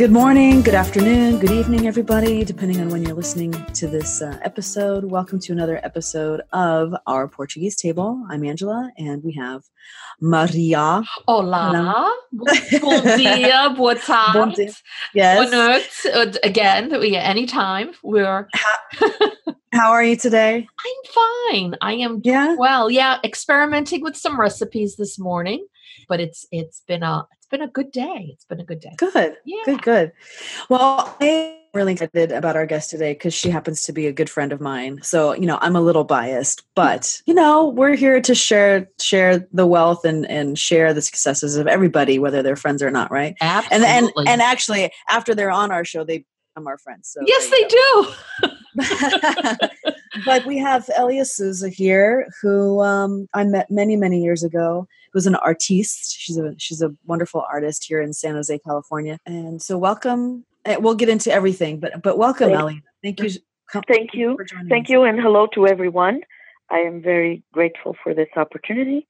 Good morning, good afternoon, good evening, everybody, depending on when you're listening to this uh, episode. Welcome to another episode of our Portuguese Table. I'm Angela, and we have Maria. Olá. Bom dia, boa tarde. Bom dia. Yes. Boa noite. Again, anytime. We're. how, how are you today? I'm fine. I am yeah. well. Yeah, experimenting with some recipes this morning, but it's it's been a been a good day. It's been a good day. Good. Yeah. Good, good. Well, I'm really excited about our guest today because she happens to be a good friend of mine. So, you know, I'm a little biased, but you know, we're here to share share the wealth and and share the successes of everybody, whether they're friends or not, right? Absolutely. And and and actually after they're on our show, they become our friends. So yes, they do. but we have Elia Souza here, who um, I met many, many years ago who's an artiste. She's a she's a wonderful artist here in San Jose, California. And so welcome. Eh, we'll get into everything, but but welcome, Thank. Thank you. Thank you. Thank us. you, and hello to everyone. I am very grateful for this opportunity,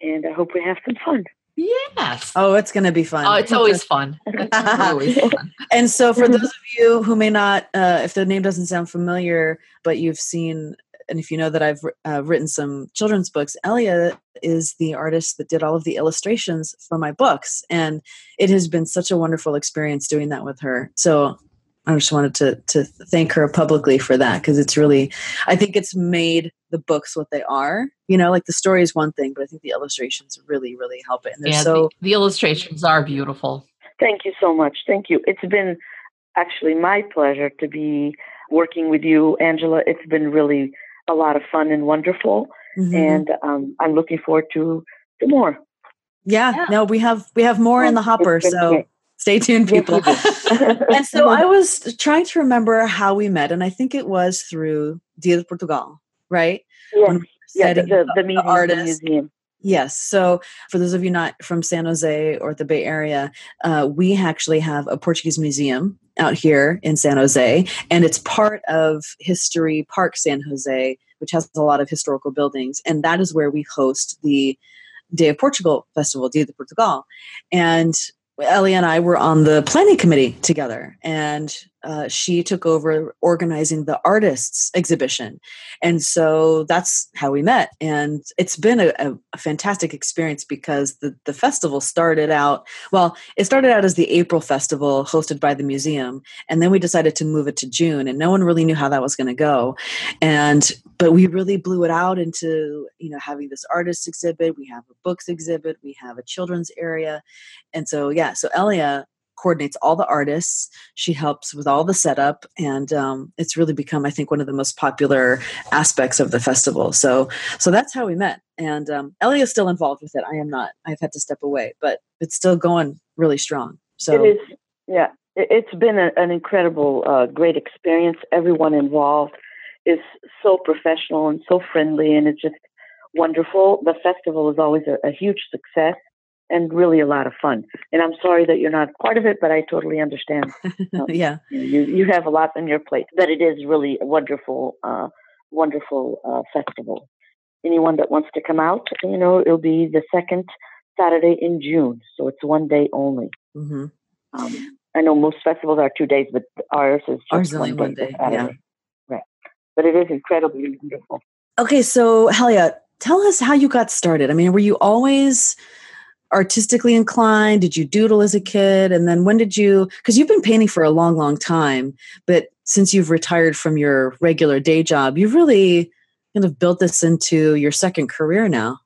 and I hope we have some fun. Yes. Oh, it's going to be fun. Oh, it's always fun. always fun. And so, for those of you who may not, uh, if the name doesn't sound familiar, but you've seen and if you know that I've uh, written some children's books, Elia is the artist that did all of the illustrations for my books. And it has been such a wonderful experience doing that with her. So I just wanted to, to thank her publicly for that because it's really, I think it's made the books what they are. You know, like the story is one thing, but I think the illustrations really, really help it. And they're yeah, so. The, the illustrations are beautiful. Thank you so much. Thank you. It's been actually my pleasure to be working with you, Angela. It's been really a lot of fun and wonderful. Mm-hmm. And um, I'm looking forward to, to more. Yeah, yeah, no, we have we have more in the hopper. So great. stay tuned, people. and so I was trying to remember how we met, and I think it was through Dia de Portugal, right? Yes. Yeah, the, the, the, museum, the museum. Yes. So, for those of you not from San Jose or the Bay Area, uh, we actually have a Portuguese museum out here in San Jose, and it's part of History Park San Jose, which has a lot of historical buildings, and that is where we host the Day of Portugal Festival, Dia de Portugal. And Ellie and I were on the planning committee together, and uh, she took over organizing the artists exhibition. And so that's how we met. And it's been a, a, a, fantastic experience because the, the festival started out well it started out as the april festival hosted by the museum and then we decided to move it to june and no one really knew how that was going to go. And but we really blew it out into you know having this artist exhibit we have a books exhibit we have a children's area. And so yeah so elia coordinates all the artists. She helps with all the setup, and um, it's really become, I think, one of the most popular aspects of the festival. So, so that's how we met. And um, Ellie is still involved with it. I am not. I've had to step away, but it's still going really strong. So it is. Yeah, it's been a, an incredible, uh, great experience. Everyone involved is so professional and so friendly, and it's just wonderful. The festival is always a, a huge success and really a lot of fun. And I'm sorry that you're not part of it, but I totally understand. Um, yeah, you you have a lot on your plate, but it is really a wonderful, uh, wonderful uh, festival. Anyone that wants to come out, you know, it'll be the second Saturday in June, so it's one day only. Mm-hmm. Um, I know most festivals are two days, but ours is ours only one day. Yeah. Right, but it is incredibly wonderful. Okay, so Elia, tell us how you got started. I mean, were you always artistically inclined? Did you doodle as a kid? And then when did you, because you've been painting for a long, long time, but since you've retired from your regular day job, you've really kind of built this into your second career now.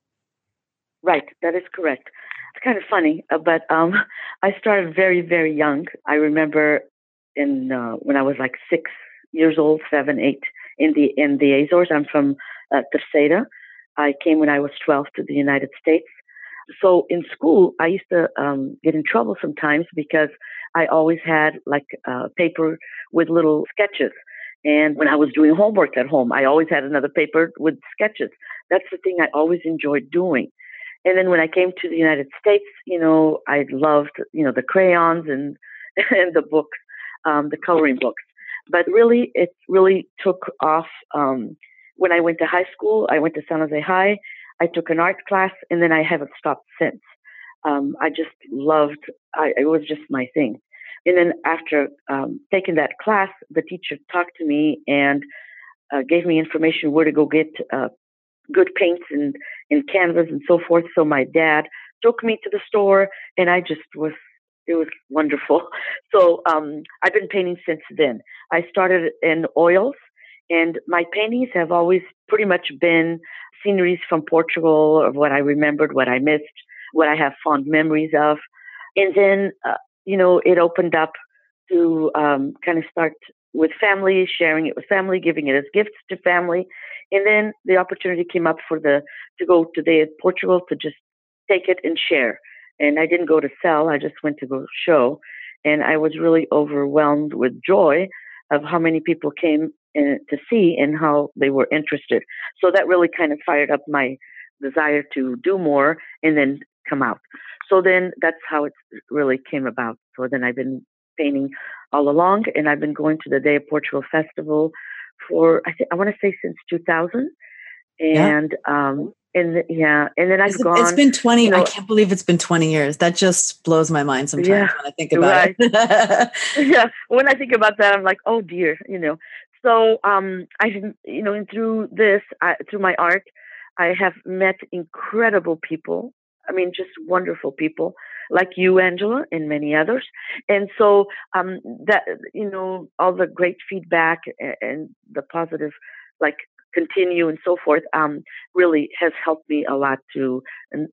Right, that is correct. It's kind of funny, uh, but um, I started very, very young. I remember in uh, when I was like six years old, seven, eight, in the in the Azores. I'm from uh, Terceira. I came when I was 12 to the United States, so in school, I used to um, get in trouble sometimes because I always had like uh, paper with little sketches. And when I was doing homework at home, I always had another paper with sketches. That's the thing I always enjoyed doing. And then when I came to the United States, you know, I loved, you know, the crayons and, and the books, um, the coloring books. But really, it really took off um, when I went to high school. I went to San Jose High. I took an art class, and then I haven't stopped since. Um, I just loved. I, it was just my thing. And then after um, taking that class, the teacher talked to me and uh, gave me information where to go get uh, good paints and, and canvas and so forth. So my dad took me to the store, and I just was it was wonderful. So um, I've been painting since then. I started in oils, and my paintings have always pretty much been sceneries from Portugal, of what I remembered, what I missed, what I have fond memories of. And then, uh, you know, it opened up to um, kind of start with family, sharing it with family, giving it as gifts to family. And then the opportunity came up for the to go to the Portugal to just take it and share. And I didn't go to sell; I just went to go show. And I was really overwhelmed with joy of how many people came in, to see and how they were interested. So that really kind of fired up my desire to do more and then come out. So then that's how it really came about. So then I've been painting all along, and I've been going to the Day of Portugal Festival for I think I want to say since 2000, and yeah. um, and yeah, and then I've it's, gone. It's been 20. You know, I can't believe it's been 20 years. That just blows my mind sometimes yeah, when I think about right. it. yeah, when I think about that, I'm like, oh dear, you know. So um, I've you know, through this, through my art, I have met incredible people. I mean, just wonderful people like you, Angela, and many others. And so um, that you know, all the great feedback and, and the positive, like continue and so forth, um, really has helped me a lot to,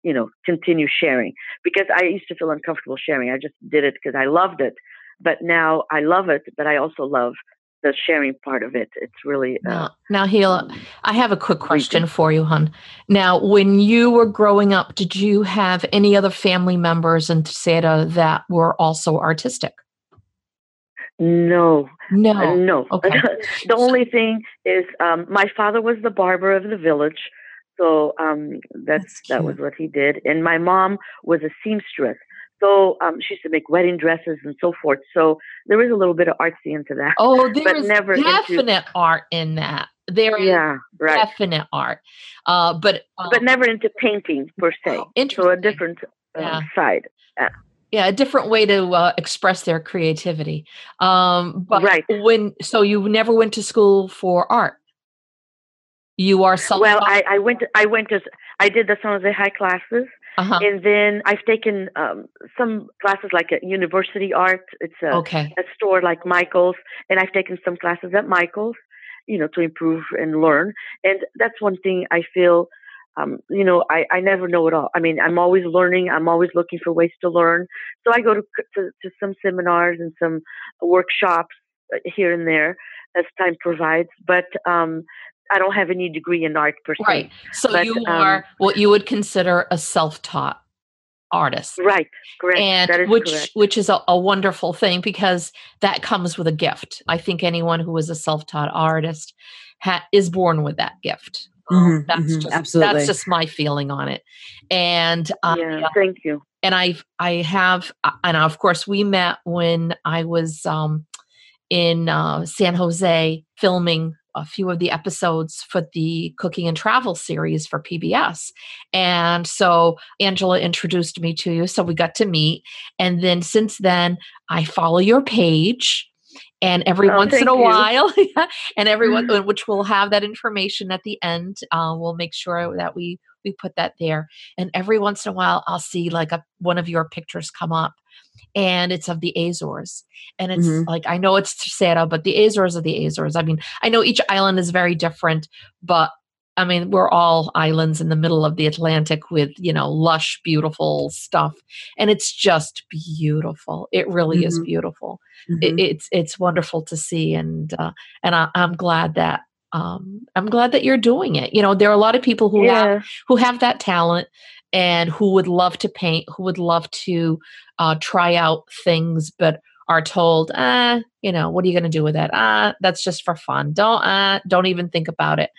you know, continue sharing because I used to feel uncomfortable sharing. I just did it because I loved it, but now I love it, but I also love the sharing part of it. It's really uh, now, now Gila, um, I have a quick question for you, hon. Now, when you were growing up, did you have any other family members in Terceira that were also artistic? No, no, uh, no. Okay. the only thing is, um, my father was the barber of the village, so um, that's, that's that was what he did, and my mom was a seamstress. So um, she used to make wedding dresses and so forth. So there is a little bit of artsy into that. Oh, there is never definite into, art in that. There is yeah, right. definite art, uh, but uh, but never into painting per se. Oh, so a different uh, yeah. side. Yeah. yeah, a different way to uh, express their creativity. Um, but right. when so you never went to school for art. You are self. Well, I, I went. To, I went to. I did the some of the high classes uh-huh. And then I've taken um, some classes like at University Art. It's a, okay. a store like Michael's, and I've taken some classes at Michael's, you know, to improve and learn. And that's one thing I feel. Um, you know, I, I never know it all. I mean, I'm always learning. I'm always looking for ways to learn. So I go to, to, to some seminars and some workshops uh, here and there as time provides. But um, I don't have any degree in art per se. Right. So but, you um, are what you would consider a self-taught artist. Right. Correct. And which correct. which is a, a, wonderful thing because that comes with a gift. I think anyone who is a self-taught artist ha- is born with that gift. Mm-hmm, that's mm-hmm, just absolutely. that's just my feeling on it. And um, yeah, thank you. And I I have uh, and of course we met when I was um in uh, San Jose filming a few of the episodes for the cooking and travel series for PBS. And so Angela introduced me to you. So we got to meet. And then since then, I follow your page. And every oh, once in a you. while, and everyone, mm-hmm. which will have that information at the end, uh, we'll make sure that we we put that there. And every once in a while, I'll see like a one of your pictures come up, and it's of the Azores. And it's mm-hmm. like I know it's Terceira, but the Azores are the Azores. I mean, I know each island is very different, but I mean, we're all islands in the middle of the Atlantic with, you know, lush, beautiful stuff. And it's just beautiful. It really mm-hmm. is beautiful. Mm-hmm. It, it's it's wonderful to see. And uh, and I, I'm glad that um, I'm glad that you're doing it. You know, there are a lot of people who Yeah. have who have that talent and who would love to paint, who would love to uh, try out things, but are told, ah, you know, what are you going to do with that? Ah, that's just for fun. Don't, ah, don't even think about it.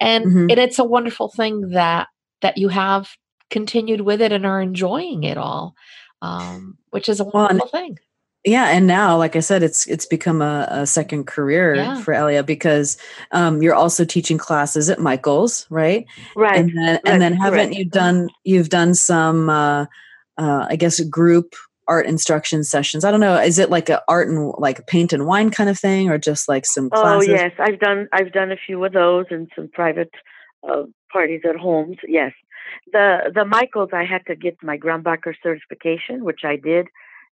And, Mhm. and it's a wonderful thing that that you have continued with it and are enjoying it all, um, which is a Well, wonderful thing. Yeah and now like i said it's it's become a, a second career Yeah. for elia because um, you're also teaching classes at michael's right Right. and then right, and then haven't correct. you done you've done some uh, uh, i guess group art instruction sessions i don't know is it like a art and like paint and wine kind of thing or just like some Oh yes, I've done I've done a few of those and some private uh, parties at homes. Yes, the the Michaels I had to get my Grumbacher certification, which I did,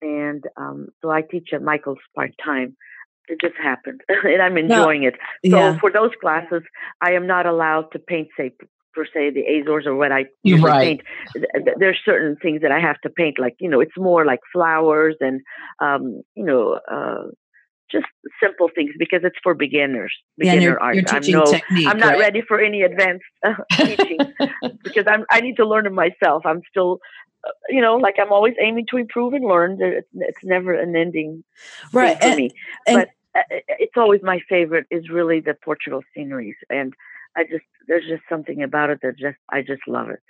and um, so I teach at Michaels part time. It just happened, and I'm enjoying it. So yeah for those classes, I am not allowed to paint, say per se, the Azores or what I usually Right. paint. Th- th- There's certain things that I have to paint, like you know, it's more like flowers and um, you know. Uh, just simple things because it's for beginners, yeah beginner you're, art. you're I'm no, technique I'm not right? ready for any advanced uh, teaching because I'm I need to learn it myself. I'm still, you know, like I'm always aiming to improve and learn. It's, it's never an ending right for and, me. and- but uh, it's always my favorite is really the Portugal sceneries, and I just there's just something about it that just I just love it,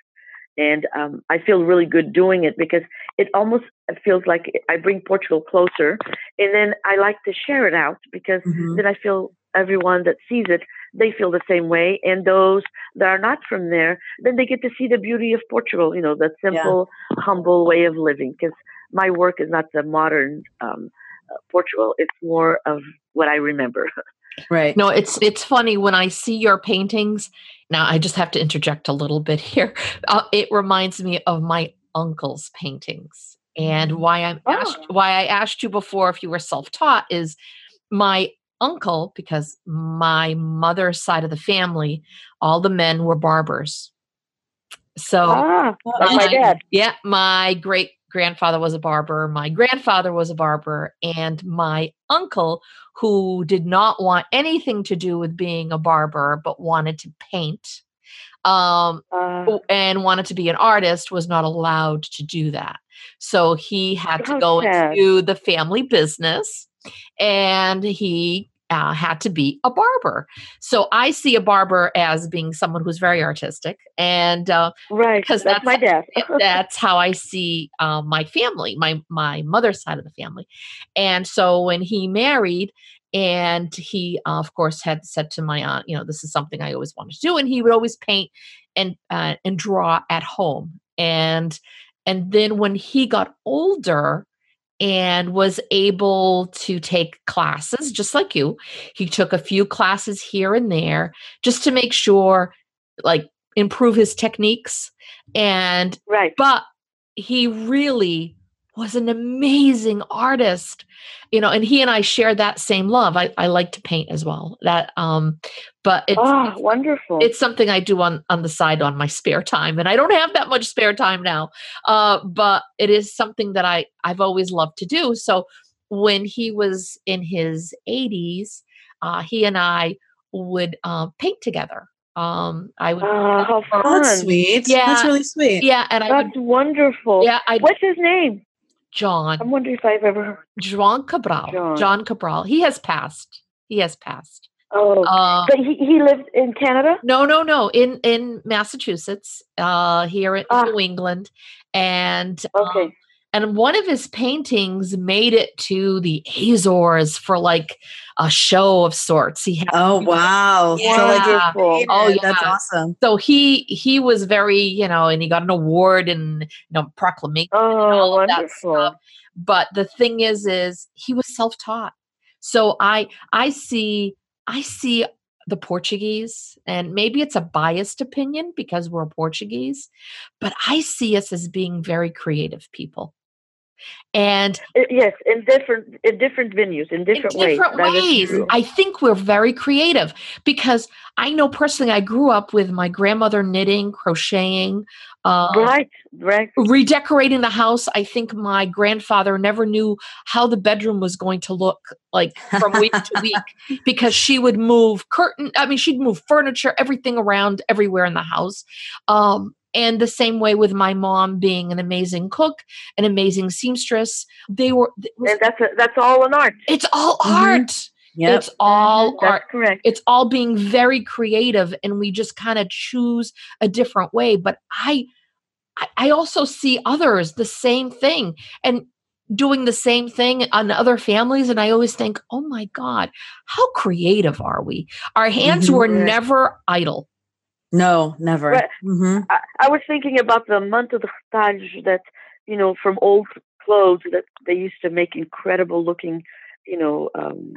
and um, I feel really good doing it because it almost feels like I bring Portugal closer, and then I like to share it out because Mhm. then I feel everyone that sees it they feel the same way, and those that are not from there then they get to see the beauty of Portugal, you know, that simple, humble way of living because my work is not the modern. Um, uh, Portugal. It's more of what I remember. right No, it's it's funny when I see your paintings. Now I just have to interject a little bit here. Uh, it reminds me of my uncle's paintings, and why I'm asked, Oh. why I asked you before if you were self taught is my uncle because my mother's side of the family, all the men were barbers. So ah, like my my- dad. yeah, my great grandfather was a barber, my grandfather was a barber, and my uncle, who did not want anything to do with being a barber but wanted to paint um, Uh, and wanted to be an artist, was not allowed to do that. So he had to go sad. into the family business and he uh, had to be a barber. So I see a barber as being someone who's very artistic and uh, right, because that's, my dad. that's how I see um, my family, my my mother's side of the family. And so when he married, and he uh, of course had said to my aunt, you know, this is something I always wanted to do, and he would always paint and uh, and draw at home. And and then when he got older and was able to take classes just like you he took a few classes here and there just to make sure like improve his techniques and right. but he really was an amazing artist you know and he and i share that same love i, I like to paint as well that um but it's, oh, it's wonderful. it's something I do on on the side on my spare time, and I don't have that much spare time now. Uh, but it is something that I I've always loved to do. So when he was in his 80s, uh, he and I would uh, paint together. Um, I would, Ah, how Oh, fun. that's sweet Yeah. that's really sweet yeah, and I would, That's wonderful. yeah, I What's his name? John I'm wondering if I've ever heard. John Cabral, John. John Cabral. He has passed. He has passed. Oh, Uh, but he, he lived in Canada? No, no, no. In in Massachusetts, uh, here in Ah. New England, and um, Okay. And one of his paintings made it to the Azores for like a show of sorts. He had oh wow Yeah. so like you're Oh, yeah. that's awesome so he he was very you know, and he got an award and you know proclamation. Oh, all of that wonderful. stuff. But the thing is, is he was self taught. So I I see I see the Portuguese, and maybe it's a biased opinion because we're Portuguese, but I see us as being very creative people. And Yes, in different in different venues, in different, in different ways. Ways. I think we're very creative because I know personally I grew up with my grandmother knitting, crocheting, Uh, right, right. Redecorating the house. I think my grandfather never knew how the bedroom was going to look like from week to week because she would move curtain. I mean, she'd move furniture, everything around everywhere in the house. Um, and the same way with my mom being an amazing cook, an amazing seamstress. They were. Was, and that's a, that's all an art. It's all mm-hmm. art. Yep. It's all mm-hmm. art. correct. It's all being very creative, and we just kind of choose a different way. But I, I also see others the same thing and doing the same thing on other families, and I always think, oh my god, how creative are we? Our hands mm-hmm. were never idle. No, never. Mm-hmm. I, I, was thinking about the manto de retalhos that, you know, from old clothes that they used to make incredible looking, you know, um,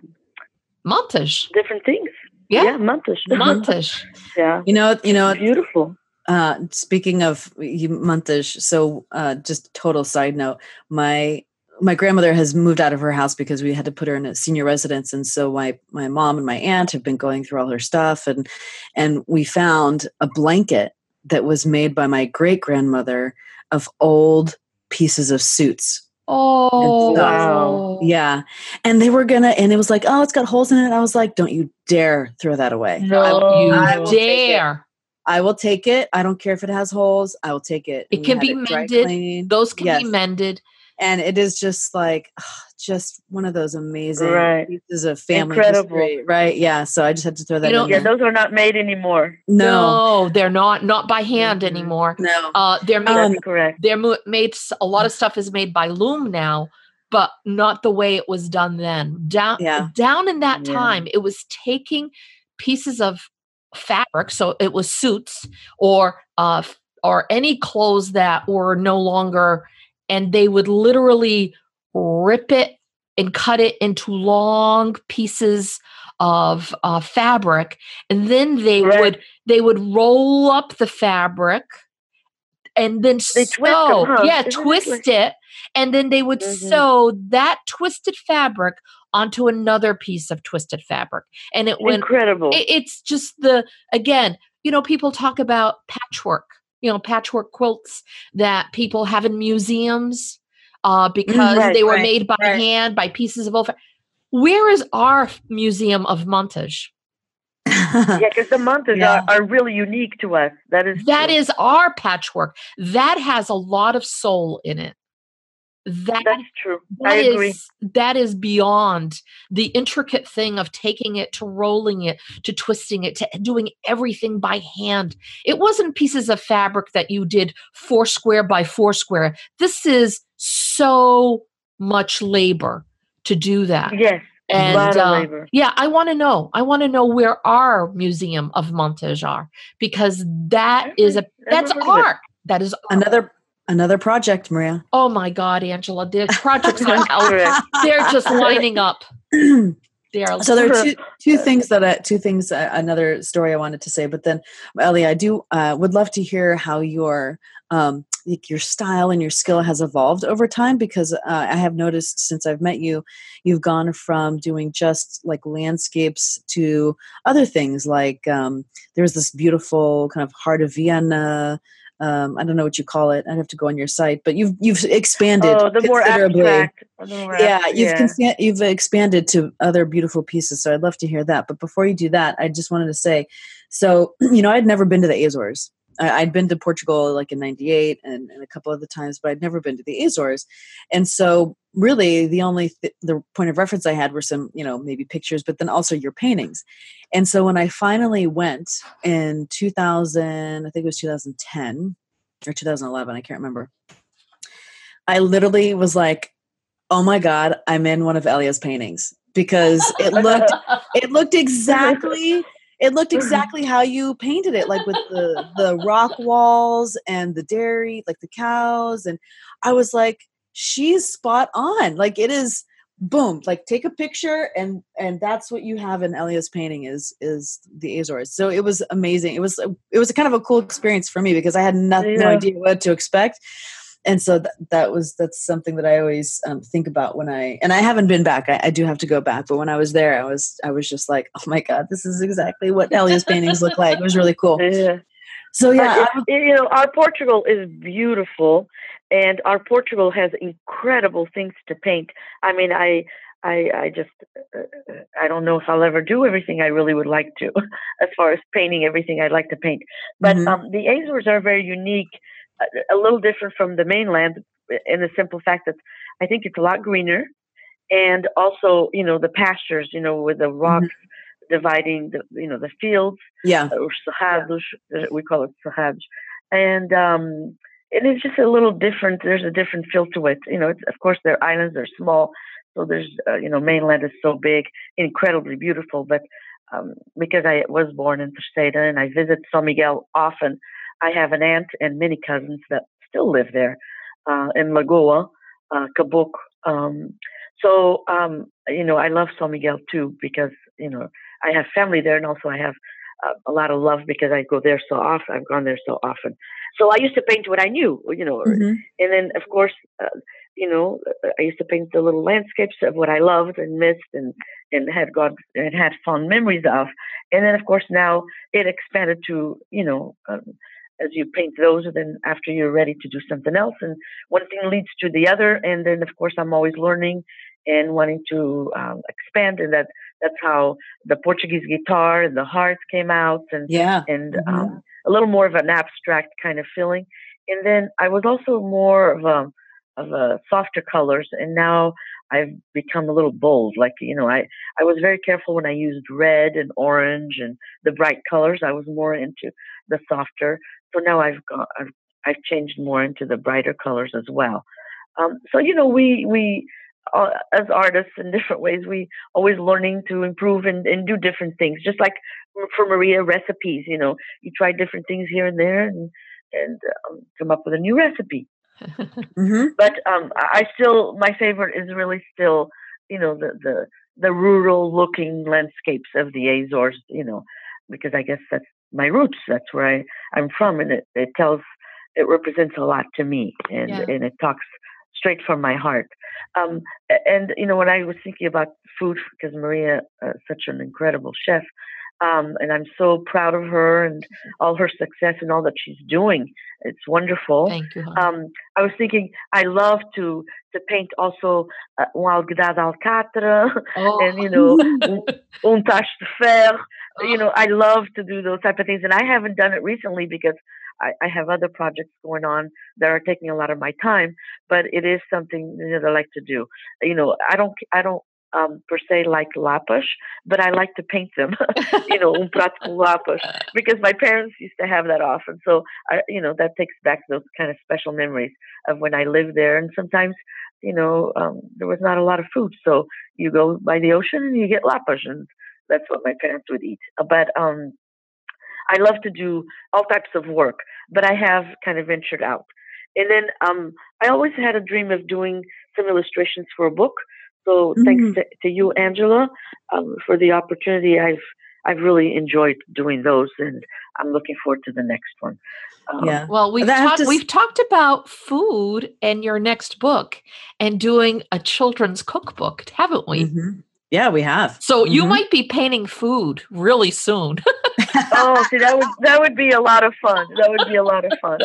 montage. Different things. Yeah, yeah montage. Montage. yeah. You know, you know, beautiful. Uh, speaking of montage, so uh, just total side note, my my grandmother has moved out of her house because we had to put her in a senior residence and so my my mom and my aunt have been going through all her stuff and and we found a blanket that was made by my great grandmother of old pieces of suits Oh, wow. Yeah. And they were going to, and it was like, oh, it's got holes in it. I was like, don't you dare throw that away. No, I, you I dare. I will take it. I don't care if it has holes. I will take it. It can be mended. Those can yes. be mended and it is just like just one of those amazing right. pieces of family Incredible. history, right? Yeah. So I just had to throw that. You know, yeah, those are not made anymore. No. no, they're not not by hand mm-hmm. anymore. No, uh, they're made. Um, correct. They're made. A lot of stuff is made by loom now, but not the way it was done then. Down, yeah. down in that yeah. time, it was taking pieces of fabric, so it was suits or uh, or any clothes that were no longer and they would literally rip it and cut it into long pieces of uh, fabric and then they right. would they would roll up the fabric and then they sew huh? yeah Isn't twist it and then they would mm-hmm. sew that twisted fabric onto another piece of twisted fabric and it went incredible it, it's just the again you know people talk about patchwork you know patchwork quilts that people have in museums uh, because right, they were right, made by right. hand by pieces of old. Where is our museum of montage? yeah, because the montages yeah. are, are, really unique to us. That is that is our patchwork. That has a lot of soul in it that that's true. i agree. is, that is beyond the intricate thing of taking it to rolling it to twisting it to doing everything by hand. It wasn't pieces of fabric that you did four square by four square this is so much labor to do that. Yes and uh, yeah i want to know. I want to know where our museum of montage are because that is a that's art. That is art. another Another project, Maria. Oh my God, Angela! The projects are out. They're just lining up. They are. So there are two two things that I, two things. Uh, another story I wanted to say, but then Ellie, I do uh, would love to hear how your um, like your style and your skill has evolved over time because uh, I have noticed since I've met you, you've gone from doing just like landscapes to other things like um, there's this beautiful kind of heart of Viana um, I don't know what you call it. I'd have to go on your site, but you've you've expanded oh, the more abstract, the more yeah, you've yeah. you've expanded to other beautiful pieces. So I'd love to hear that. But before you do that, I just wanted to say, so you know, I'd never been to the Azores. I, had been to Portugal like in '98 and, and, a couple other times, but I'd never been to the Azores. And so, really, the only th- the point of reference I had were some, you know, maybe pictures, but then also your paintings. And so, when I finally went in 2000, I think it was 2010 or 2011, I can't remember. I literally was like, "Oh my god, I'm in one of Elia's paintings." Because it looked it looked exactly it looked mm-hmm. exactly how you painted it like with the the rock walls and the dairy like the cows and i was like she's spot on. Like it is boom like take a picture and and that's what you have in elia's painting is is the azores. So it was amazing. It was it was a kind of a cool experience for me because i had no, yeah. no idea what to expect and so th- that was that's something that I always um, think about when I and I haven't been back. I, I, do have to go back, but when I was there, I was I was just like, oh my god, this is exactly what Elia's paintings look like. It was really cool. Yeah. So yeah, uh, you know, our Portugal is beautiful, and our Portugal has incredible things to paint. I mean, I I, I just uh, I don't know if I'll ever do everything I really would like to, as far as painting everything I'd like to paint. But mm-hmm. um, the Azores are very unique, a, little different from the mainland in the simple fact that I think it's a lot greener, and also you know the pastures, you know, with the rocks mm-hmm. dividing the you know the fields. Yeah, or cerrados, yeah. we call it sahaj, and um, it is just a little different. There's a different feel to it. You know, it's, of course, they're islands, they're small, so there's, uh, you know, mainland is so big, incredibly beautiful. But um, because I was born in Terceira and I visit San Miguel often, I have an aunt and many cousins that still live there uh, in Lagoa, uh, Cabouco. Um, so, um, you know, I love San Miguel too because, you know, I have family there and also I have uh, a lot of love because I go there so often. I've gone there so often. So I used to paint what I knew, you know, mm-hmm. and then of course, uh, you know, I used to paint the little landscapes of what I loved and missed and, and had got and had fond memories of. And then, of course, now it expanded to, you know, um, as you paint those, then after you're ready to do something else, and one thing leads to the other. And then, of course, I'm always learning and wanting to um, expand, and that that's how the Portuguese guitar and the hearts came out, and yeah, and mm-hmm. um, a little more of an abstract kind of feeling. And then I was also more of a of uh, softer colors, and now I've become a little bold. Like you know, I I was very careful when I used red and orange and the bright colors. I was more into the softer. So now I've got I've, I've changed more into the brighter colors as well. Um, so you know, we we uh, as artists in different ways, we always learning to improve and, and do different things. Just like for Maria recipes, you know, you try different things here and there and and um, come up with a new recipe mm-hmm. But um, I still my favorite is really still you know the the the rural looking landscapes of the Azores. You know because I guess that's my roots. That's where I I'm from, and it it tells it represents a lot to me, and yeah. and it talks straight from my heart. Um, and you know when I was thinking about food because Maria uh, such an incredible chef. Um, and I'm so proud of her and all her success and all that she's doing. It's wonderful. Thank you. Um, I was thinking I love to to paint also uh, alguidar alcatra oh. and you know un tache de fer. Oh. You know, I love to do those type of things, and I haven't done it recently because I, I, have other projects going on that are taking a lot of my time. But it is something that I like to do. You know, I don't I don't um, per se like lapas, but I like to paint them, you know, un prato com because my parents used to have that often. So, I, you know, that takes back those kind of special memories of when I lived there. And sometimes, you know, um, there was not a lot of food. So you go by the ocean and you get lapas, and that's what my parents would eat. But um, I love to do all types of work, but I have kind of ventured out. And then um, I always had a dream of doing some illustrations for a book. So mm-hmm. thanks to, to, you, Angela, um, for the opportunity. I've I've really enjoyed doing those, and I'm looking forward to the next one. Um, yeah. Well, we've talked to... we've talked about food and your next book, and doing a children's cookbook, haven't we? Mm-hmm. Yeah, we have. So mm-hmm. you might be painting food really soon. oh, see, that would that would be a lot of fun. That would be a lot of fun.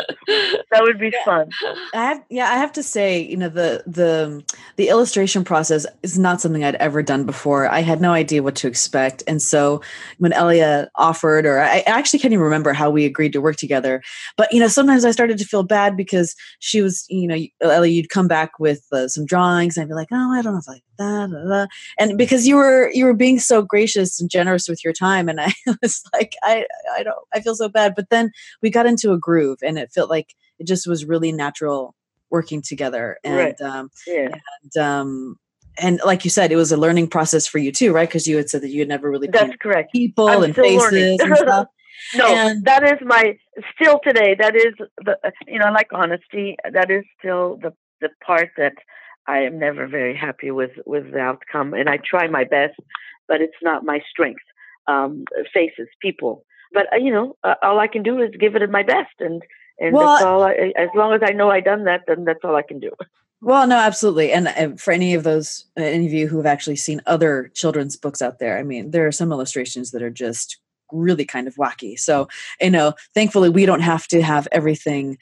That would be fun. I have, yeah, I have to say, you know, the the the illustration process is not something I'd ever done before. I had no idea what to expect, and so when Elia offered, or I actually can't even remember how we agreed to work together. But you know, sometimes I started to feel bad because she was, you know, Elia, you'd come back with uh, some drawings, and I'd be like, oh, I don't know if like that, and because you were you were being so gracious and generous with your time, and I was like, I I don't I feel so bad. But then we got into a groove, and it felt like it just was really natural working together, and right. um, yeah. and um, and like you said, it was a learning process for you too, right? Because you had said that you had never really that's correct people I'm and faces and stuff. No, and, that is my still today. That is the you know, like honesty. That is still the the part that I am never very happy with with the outcome, and I try my best, but it's not my strength. Um, faces, people, but uh, you know, uh, all I can do is give it my best, and and well, that's all. I, as long as I know I done that, then that's all I can do. Well, no, absolutely. And for any of those, uh, any of you who have actually seen other children's books out there, I mean, there are some illustrations that are just really kind of wacky. So, you know, thankfully we don't have to have everything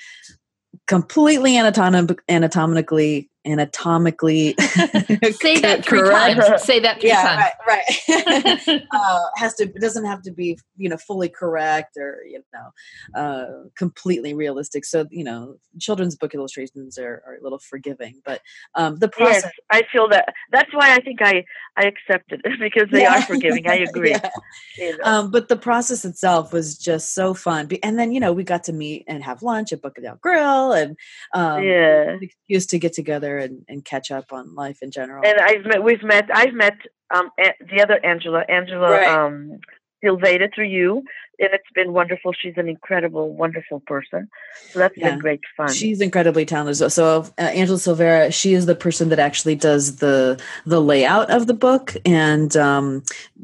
completely anatom- anatomically anatomically say that three correct. times say that three yeah, times right, right. uh, has to it doesn't have to be you know fully correct or you know uh, completely realistic so you know children's book illustrations are, are a little forgiving but um, the process yes, i feel that that's why i think i i accepted it because they yeah. are forgiving i agree yeah. you know. um, but the process itself was just so fun and then you know we got to meet and have lunch at Bookadale grill and um, yeah excuse to get together and, and catch up on life in general. And I've met, we've met, I've met um, the other Angela, Angela right. um, Silveda through you, and it's been wonderful. She's an incredible, wonderful person. So that's yeah. been great fun. She's incredibly talented. So uh, Angela Silvera, she is the person that actually does the the layout of the book and um,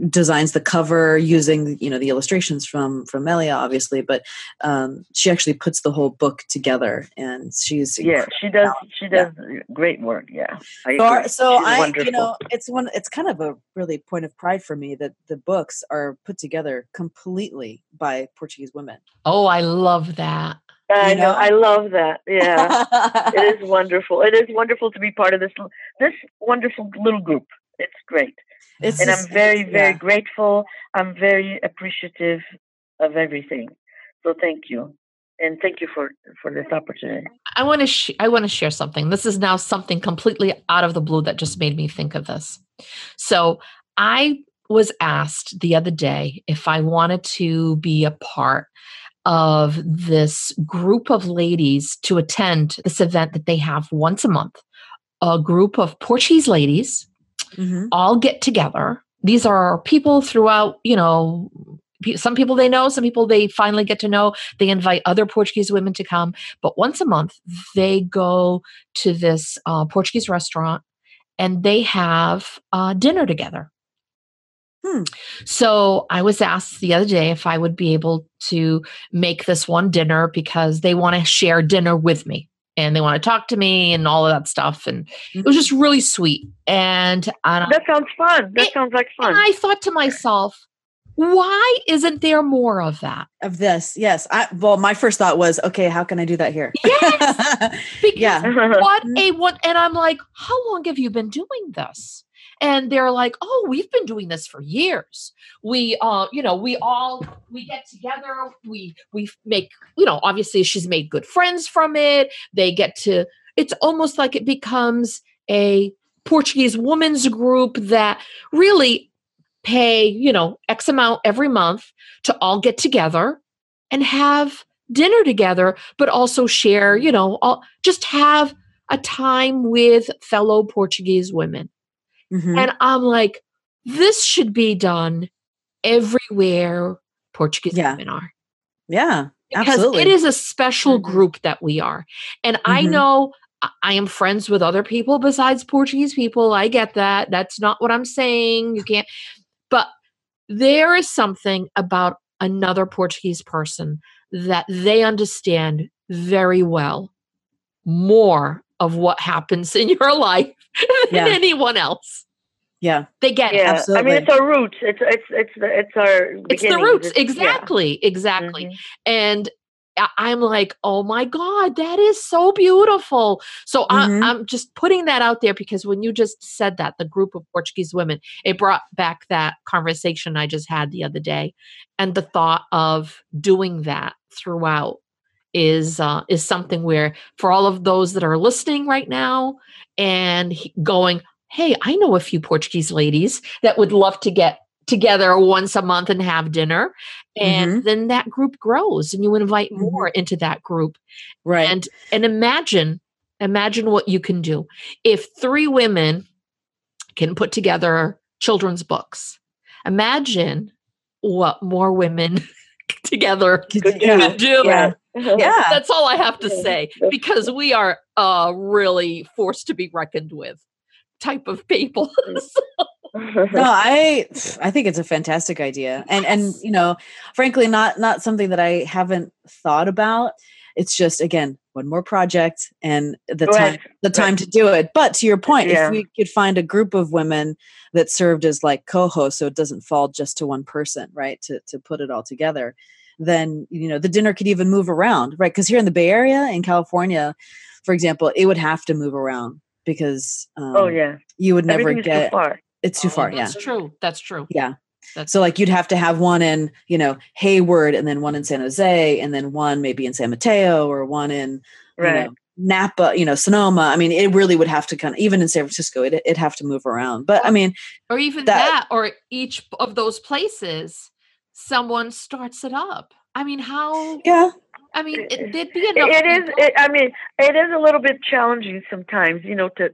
designs the cover using you know the illustrations from from Elia, obviously. But um, she actually puts the whole book together, and she's yeah, she does she does yeah. great work. Yeah, I so, so I wonderful. you know it's one it's kind of a really point of pride for me that the books are put together completely by Portuguese women. Oh, I love that. I know? know, I love that. Yeah, it is wonderful. It is wonderful to be part of this this wonderful little group. It's great, it's and just, I'm very very yeah. grateful. I'm very appreciative of everything. So thank you, and thank you for for this opportunity. I want to sh- I want to share something. This is now something completely out of the blue that just made me think of this. So I was asked the other day if I wanted to be a part of this group of ladies to attend this event that they have once a month. A group of Portuguese ladies mm-hmm. all get together. These are people throughout, you know, some people they know, some people they finally get to know. They invite other Portuguese women to come, but once a month they go to this uh, Portuguese restaurant and they have uh, dinner together. Hmm. So I was asked the other day if I would be able to make this one dinner because they want to share dinner with me and they want to talk to me and all of that stuff. And mm-hmm. it was just really sweet. And, and that sounds fun. That it, sounds like fun. And I thought to myself, why isn't there more of that of this yes i well my first thought was okay how can i do that here yes yeah what mm-hmm. a what and i'm like how long have you been doing this and they're like oh we've been doing this for years. We uh you know we all we get together we we make you know obviously she's made good friends from it. They get to it's almost like it becomes a portuguese women's group that really pay you know x amount every month to all get together and have dinner together but also share you know all, just have a time with fellow portuguese women Mm-hmm. And I'm like, this should be done everywhere Portuguese yeah. women are. Yeah. Because absolutely. it is a special mm-hmm. group that we are. And mm-hmm. I know I am friends with other people besides Portuguese people. I get that. That's not what I'm saying. You can't. But there is something about another Portuguese person that they understand very well more of what happens in your life than yeah. anyone else. Yeah, they get yeah. It. Absolutely. I mean, it's our roots. It's it's it's the, it's our. It's the roots, it's, exactly, yeah. exactly. Mm-hmm. And I'm like, oh my god, that is so beautiful. So mm-hmm. I, I'm just putting that out there because when you just said that, the group of Portuguese women, it brought back that conversation I just had the other day, and the thought of doing that throughout is uh, is something where for all of those that are listening right now and going hey i know a few portuguese ladies that would love to get together once a month and have dinner and mm-hmm. then that group grows and you invite mm-hmm. more into that group right and and imagine imagine what you can do if three women can put together children's books imagine what more women together could yeah. do yeah. Yeah. That's all I have to say because we are uh really forced to be reckoned with type of people. no, I I think it's a fantastic idea. And yes. and you know, frankly not not something that I haven't thought about. It's just again, one more project and the Right, time the right. time to do it but to your point Yeah. if we could find a group of women that served as like co-hosts so it doesn't fall just to one person right to to put it all together then you know the dinner could even move around right because here in the bay area in california for example it would have to move around because um, oh yeah, you would never everything is too get far. it's too Oh, far yeah That's true. That's true. yeah That's so like you'd have to have one in, you know, Hayward and then one in San Jose and then one maybe in San Mateo or one in you Right. know, Napa, you know, Sonoma. I mean, it really would have to kind of even in San Francisco, it it'd have to move around. But I mean, or even that- that, or each of those places, someone starts it up. I mean, how? yeah. I mean, it, there'd be enough. It is. It, I mean, it is a little bit challenging sometimes. You know, to.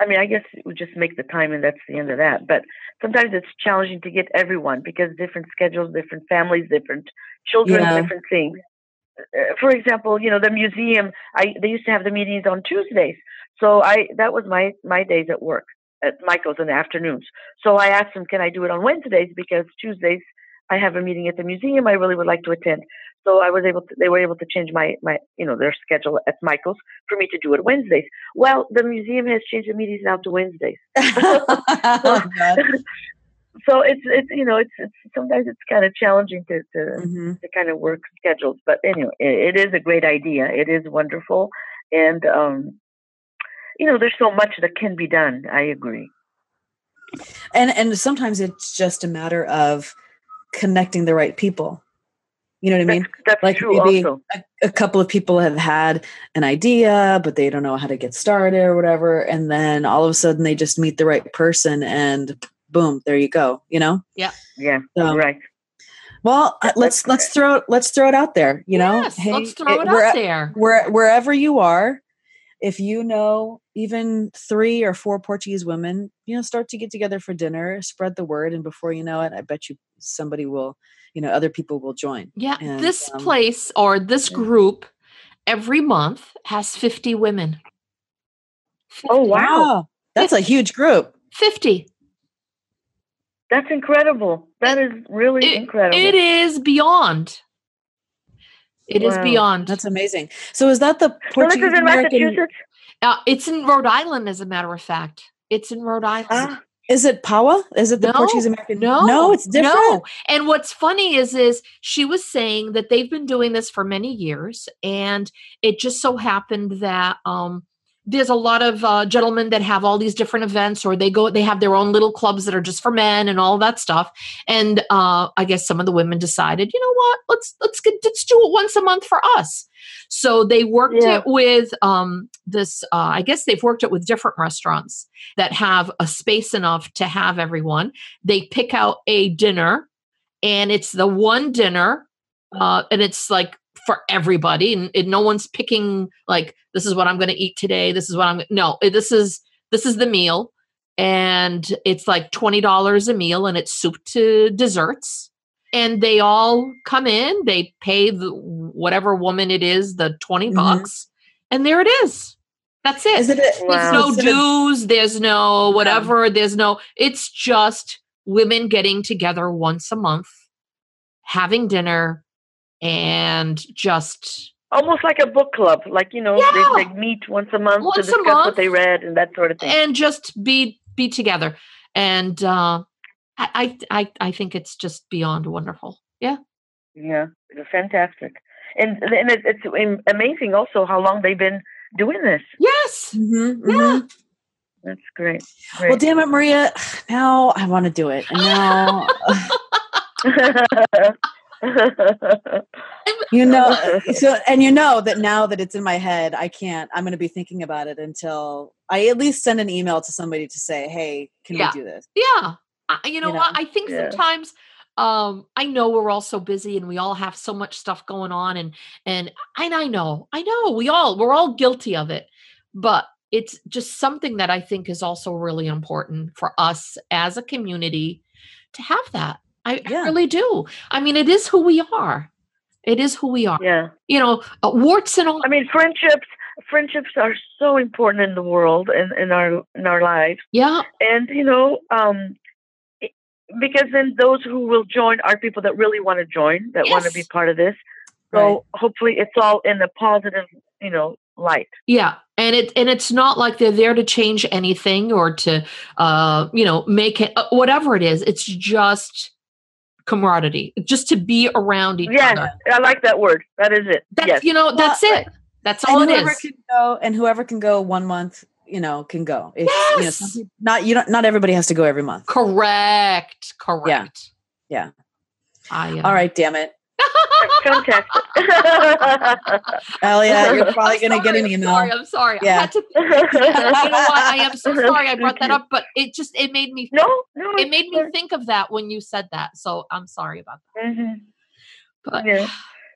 I mean, I guess we just make the time, and that's the end of that. But sometimes it's challenging to get everyone because different schedules, different families, different children, Yeah. different things. Uh, For example, you know, the museum. I they used to have the meetings on Tuesdays, so I that was my my days at work at Michael's in the afternoons. So I asked them, can I do it on Wednesdays because Tuesdays I have a meeting at the museum. I really would like to attend. So I was able to, they were able to change my, my, you know, their schedule at Michael's for me to do it Wednesdays. Well, the museum has changed the meetings now to Wednesdays. Oh, God. So it's, it's, you know, it's, it's sometimes it's kind of challenging to, to, Mhm. to kind of work schedules. But anyway, it, it is a great idea. It is wonderful. And, um, you know, there's so much that can be done. I agree. And and sometimes it's just a matter of connecting the right people. You know what I mean? That's, that's like true maybe also. a, a couple of people have had an idea but they don't know how to get started or whatever and then all of a sudden they just meet the right person and boom there you go you know Yeah. So, right. well uh, That- let's let's throw it let's throw it out there you know yes, let's throw it- it where- out there. where, wherever you are if you know even three or four portuguese women you know start to get together for dinner spread the word and before you know it i bet you somebody will you know other people will join Yeah, And, this um, place or this yeah. group every month has 50 women. Oh, wow. that's a huge group 50. That's incredible. That is really It- incredible. It is beyond. It is Wow. beyond. That's amazing. So is that the So this Portuguese is in American? Uh, it's in Rhode Island, as a matter of fact. It's in Rhode Island. Ah, Is it Paua? Is it the No, Portuguese American? No, no, it's different. No. And what's funny is, is she was saying that they've been doing this for many years, and it just so happened that um, there's a lot of uh, gentlemen that have all these different events, or they go, they have their own little clubs that are just for men and all that stuff. And uh, I guess some of the women decided, you know what, let's let's get let's do it once a month for us. So they worked Yeah. it with um, this. Uh, I guess they've worked it with different restaurants that have a space enough to have everyone. They pick out a dinner, and it's the one dinner, uh, and it's like for everybody, and, and no one's picking like this is what I'm going to eat today. This is what I'm no. This is this is the meal, and it's like twenty dollars a meal, and it's soup to desserts. And they all come in. They pay the whatever woman it is the 20 Mhm. bucks, and there it is. That's it. Is it? A, There's Wow. no is it a- dues. There's no whatever. There's no. It's just women getting together once a month, having dinner, and just almost like a book club. Like, you know, Yeah. they, they meet once a month Once a to discuss month. what they read and that sort of thing. and just be be together. And uh, I, I I I think it's just beyond wonderful. Yeah. yeah, it's fantastic. And, and it, it's amazing also how long they've been doing this. Yes. Mhm, Yeah. mhm. That's great. Well, damn it, Maria. Now I want to do it. And now, you know, so, and you know that now that it's in my head, I can't, I'm going to be thinking about it until I at least send an email to somebody to say, hey, can Yeah. we do this? Yeah. I, you know You what? I think Yeah. sometimes um I know we're all so busy and we all have so much stuff going on and and and I know. I know we all we're all guilty of it. But it's just something that I think is also really important for us as a community to have that. I, I Yeah. really do. I mean, it is who we are. It is who we are. yeah. You know, uh, warts and all. I mean, friendships. Friendships are so important in the world and in our in our lives. Yeah, and you know um it- because then those who will join are people that really want to join that want to be part of this so Right. hopefully it's all in a positive you know light. Yeah, and it and it's not like they're there to change anything or to uh, you know make it uh, whatever it is. It's just camaraderie, just to be around each Yes, other. I like that word. That is it. That's yes. you know that's Well, it. That's all and it whoever can go and whoever can go one month you know can go if you know Yes! people, not you don't not everybody has to go every month Correct. Correct. Yeah. I, uh, all right damn it Fantastic. Elia, you're probably I'm gonna get an sorry, email. I'm sorry. I'm sorry. I Yeah. had to. you know what? I am so sorry I brought that up, but it just it made me no, no. it made me think of that when you said that. So I'm sorry about that. hmm But Yeah.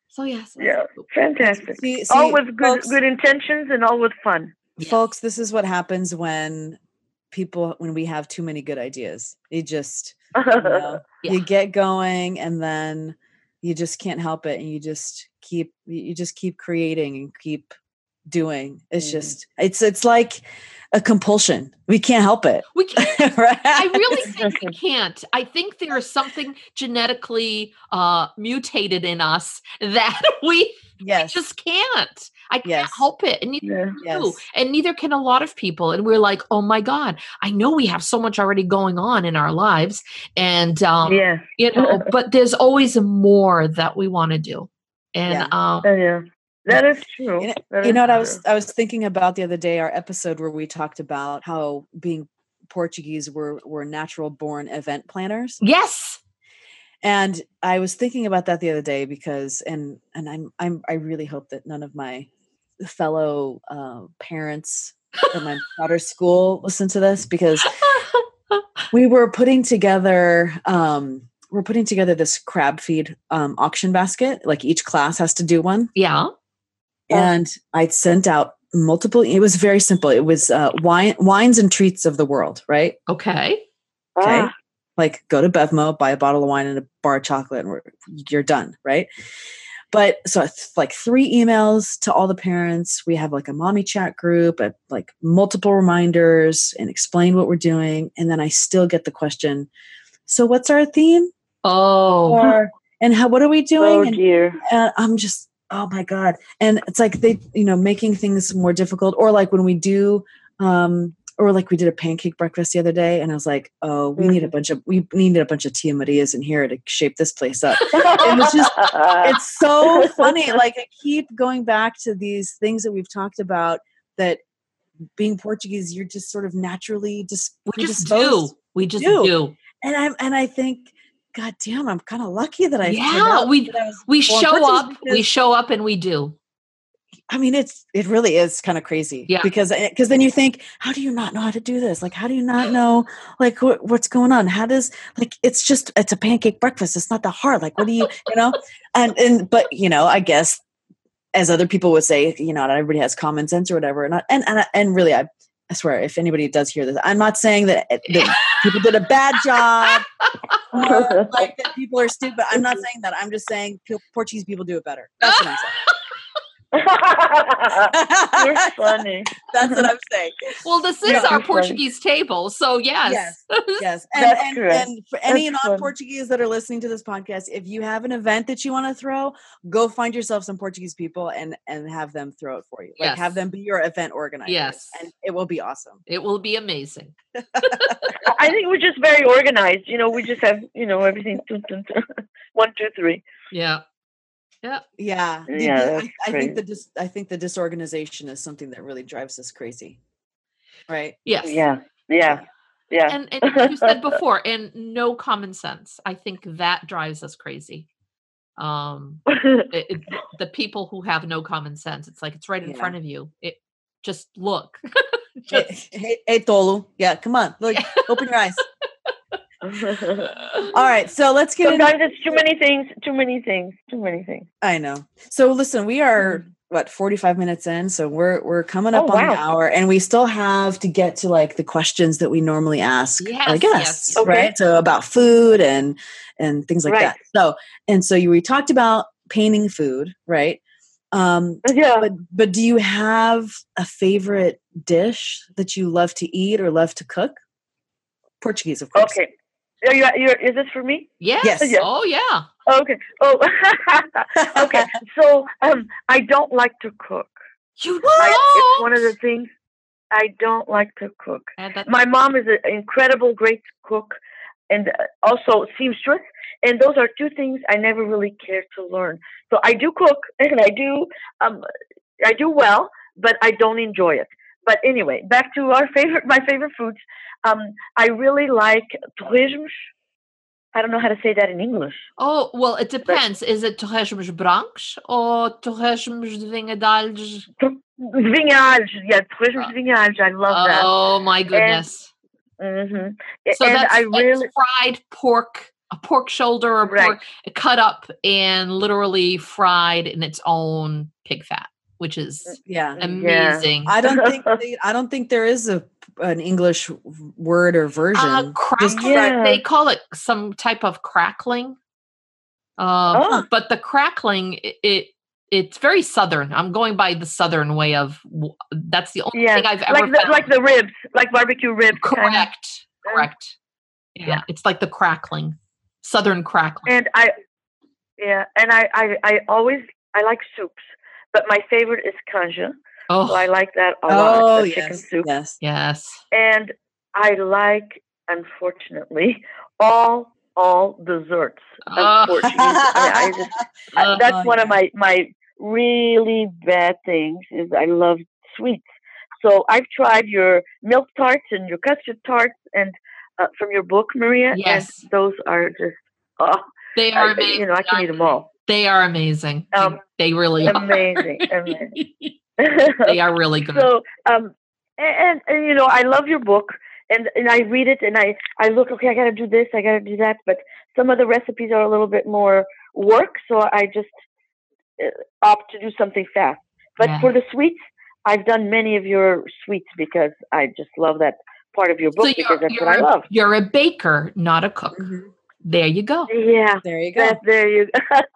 so yes. Yeah. Fantastic. See, all with good folks, good intentions and all with fun. folks this is what happens when people when we have too many good ideas you just you, know, Yeah. you get going and then you just can't help it and you just keep you you just keep creating and keep doing it's Mhm. just it's it's like a compulsion we can't help it We can't right I really think we can't. I think there is something genetically uh, mutated in us that we yes just can't. I can't Yes. help it, and neither Yeah. can yes and neither can a lot of people. And we're like, oh my god, I know we have so much already going on in our lives, and um, yeah. you know, but there's always more that we want to do, and Yeah. um, Uh, yeah. That is true. You know- That you is know what I was. I was thinking about the other day our episode where we talked about how being Portuguese were were natural born event planners yes, and I was thinking about that the other day because and and I'm I'm I really hope that none of my fellow uh, parents at my daughter's school listen to this because we were putting together um we're putting together this crab feed um, auction basket like each class has to do one yeah, and I'd sent out multiple. It was very simple. It was uh, wine, wines and treats of the world, right? okay, Okay, Ah, like go to Bevmo, buy a bottle of wine and a bar of chocolate, and we're, you're done, right? But so it's like three emails to all the parents. We have like a mommy chat group, at like multiple reminders, and explain what we're doing. And then I still get the question. So what's our theme? oh, Or and how? What are we doing? oh and dear. and i'm just oh my god and it's like they you know making things more difficult or like when we do um or like we did a pancake breakfast the other day and i was like oh we need a mm-hmm. bunch of we needed a bunch of tia marias in here to shape this place up was just- it's so funny like i keep going back to these things that we've talked about that being portuguese you're just sort of naturally just we just do. We just do. do. and i'm and i think god damn i'm kind of lucky that i Yeah, we- I We show up. We show up, and we do. I mean, it's it really is kind of crazy. Yeah. Because eh, because then you think, how do you not know how to do this? Like, how do you not know like what, what's going on? How does like it's just it's a pancake breakfast. It's not that hard. Like, what do you you know? And and but you know, I guess as other people would say, you know, not everybody has common sense or whatever. And I, and and, and really, I I swear, if anybody does hear this, I'm not saying that, eh, that people did a bad job or like that people are stupid. I'm not saying that. I'm just saying Portuguese people do it better. That's what I'm You're funny. That's what I'm saying. Well, this is Yeah. our That's funny. Portuguese table, so yes. Yes. Yes. And, That's and, correct. and for any That's non Portuguese that are listening to this podcast, if you have an event that you want to throw, go find yourself some Portuguese people and and have them throw it for you. Like have them be your event organizer. Yes. And it will be awesome. It will be amazing. I think we're just very organized. You know, we just have, you know, everything. One, two, three. Yeah. Yeah. The- Yeah, I, I think the dis, I think the disorganization is something that really drives us crazy. Right. Yes. Yeah, yeah, yeah. And, and like you said before, and no common sense. I think that drives us crazy. Um, it, it- the people who have no common sense, it's like it's right in Yeah. front of you. It just look. Hey, hey, hey, Tolu. Yeah, come on. Look, open your eyes. All right, so let's get into Sometimes it's too many things, too many things, too many things. I know. So listen, we are what 45 minutes in, so we're we're coming up Mm. Oh, on the wow. hour and we still have to get to like the questions that we normally ask Yes, our guests, yes. Okay. right? So about food and and things like Right. that. So and so you we talked about painting food, right? Um Yeah. but but do you have a favorite dish that you love to eat or love to cook? Portuguese, of course. Okay. Are you, you're, is this for me? yes. Yes. Yes. Oh, yeah. Okay. Oh, okay. So um, I don't like to cook. You I, it's one of the things I don't like to cook. My mom is an incredible, great cook, and uh, also seamstress. And those are two things I never really cared to learn. So I do cook, and I do, um, I do well, but I don't enjoy it. But anyway, back to our favorite, my favorite foods. Um, I really like torresmos. I don't know how to say that in English. oh, well, it depends. Is it torresmos brancos or torresmos de vinha d'alhos? Vinhals, yeah, torresmos de vinhals. I love that. Oh, my goodness. hmm So and that's, I really, fried pork, a pork shoulder or Right. pork cut up and literally fried in its own pig fat, which is Yeah. Yeah. amazing. I don't think they, I don't think there is a an English word or version. Uh, crack, Just Yeah. They call it some type of crackling. Uh, Oh. But the crackling, it, it it's very southern. I'm going by the southern way of. That's the only yeah, thing I've ever like the, found. like the ribs, like barbecue ribs. kinda. correct, correct. Yeah, Yeah. it's like the crackling, southern crackling. And I, yeah, and I, I, I always, I like soups, but my favorite is canja. oh, So I like that a lot. oh the yes, chicken soup. yes. yes. And I like, unfortunately, all all desserts of Oh. Portuguese. I, I just, I- that's Oh, one of my my really bad things is I love sweets. So I've tried your milk tarts and your custard tarts and uh, from your book, Maria. Yes. And those are just oh, They are I, amazing. you know I can eat them all. They are amazing. They- Um, they really are. Amazing, amazing. they are really good. so um and, and you know i love your book and and i read it and i i look okay i gotta do this i gotta do that but some of the recipes are a little bit more work so i just uh, opt to do something fast but Yeah. for the sweets i've done many of your sweets because i just love that part of your book So because that's what i love you're a baker, not a cook. Mhm. There you go. yeah There you go. that, there you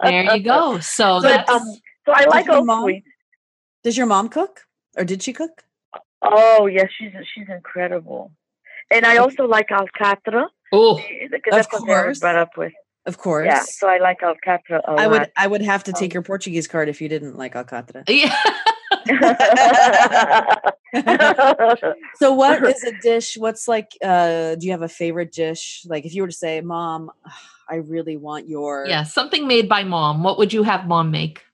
There you go. So that's um so i like mom- sweets Does your mom cook, or did she cook? oh yes she's she's incredible and i also like alcatra oh Of that's something I was course. brought up with. Of course. Yeah, so I like Alcatra a I lot. would I would have to take Um, your Portuguese card if you didn't like Alcatra. yeah. So what is a dish? What's like uh do you have a favorite dish? Like if you were to say, Mom, I really want your yeah. Something made by mom. What would you have mom make?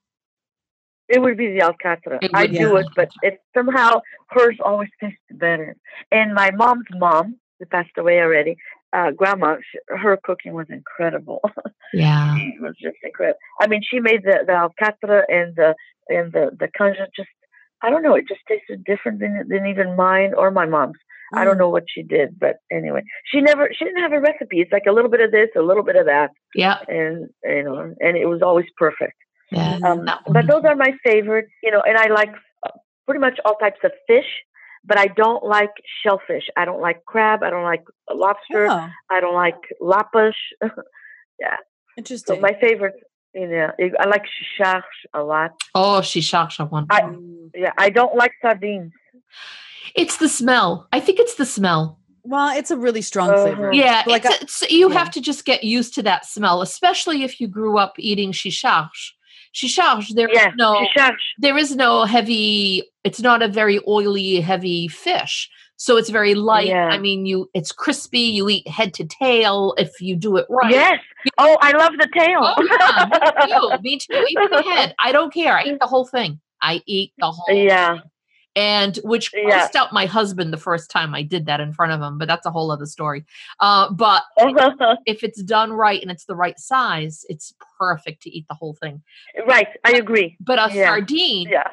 it would be the Alcatra. It I do the it, but it somehow hers always tastes better. And my mom's mom, who passed away already, uh, grandma, her cooking was incredible. Yeah. she was just incredible. I mean, she made the the Alcatra and the and the the canja just. I don't know. It just tasted different than than even mine or my mom's. I don't Mm. know what she did, but anyway, she never she didn't have a recipe. It's like a little bit of this, a little bit of that, Yeah. and you know, and it was always perfect. Yeah. Um, but those are my favorites, you know, and I like uh, pretty much all types of fish, but I don't like shellfish. I don't like crab. I don't like lobster. Oh, I don't like lapas. yeah. interesting. my favorite, you know, I like chicharros a lot. Oh, she shocks one. I yeah, I don't like sardines. It's the smell. I think it's the smell. well, it's a really strong Uh-huh. flavor. Yeah, Like it's, I- it's, you yeah. have to just get used to that smell, especially if you grew up eating chicharros. Chicharros, there is Yeah, no chicharros. there is no heavy. It's not a very oily, heavy fish, so it's very light. Yeah. I mean, you it's crispy. You eat head to tail if you do it right. Yes. Oh, I love the tail. Oh, yeah, me too. Me too. Eat the head. I don't care. I eat the whole thing. I eat the whole yeah. And which Yeah. grossed out my husband the first time I did that in front of him, but that's a whole other story. Uh, but if it's done right and it's the right size, it's perfect to eat the whole thing. right. I agree. But a Yeah. sardine, Yeah.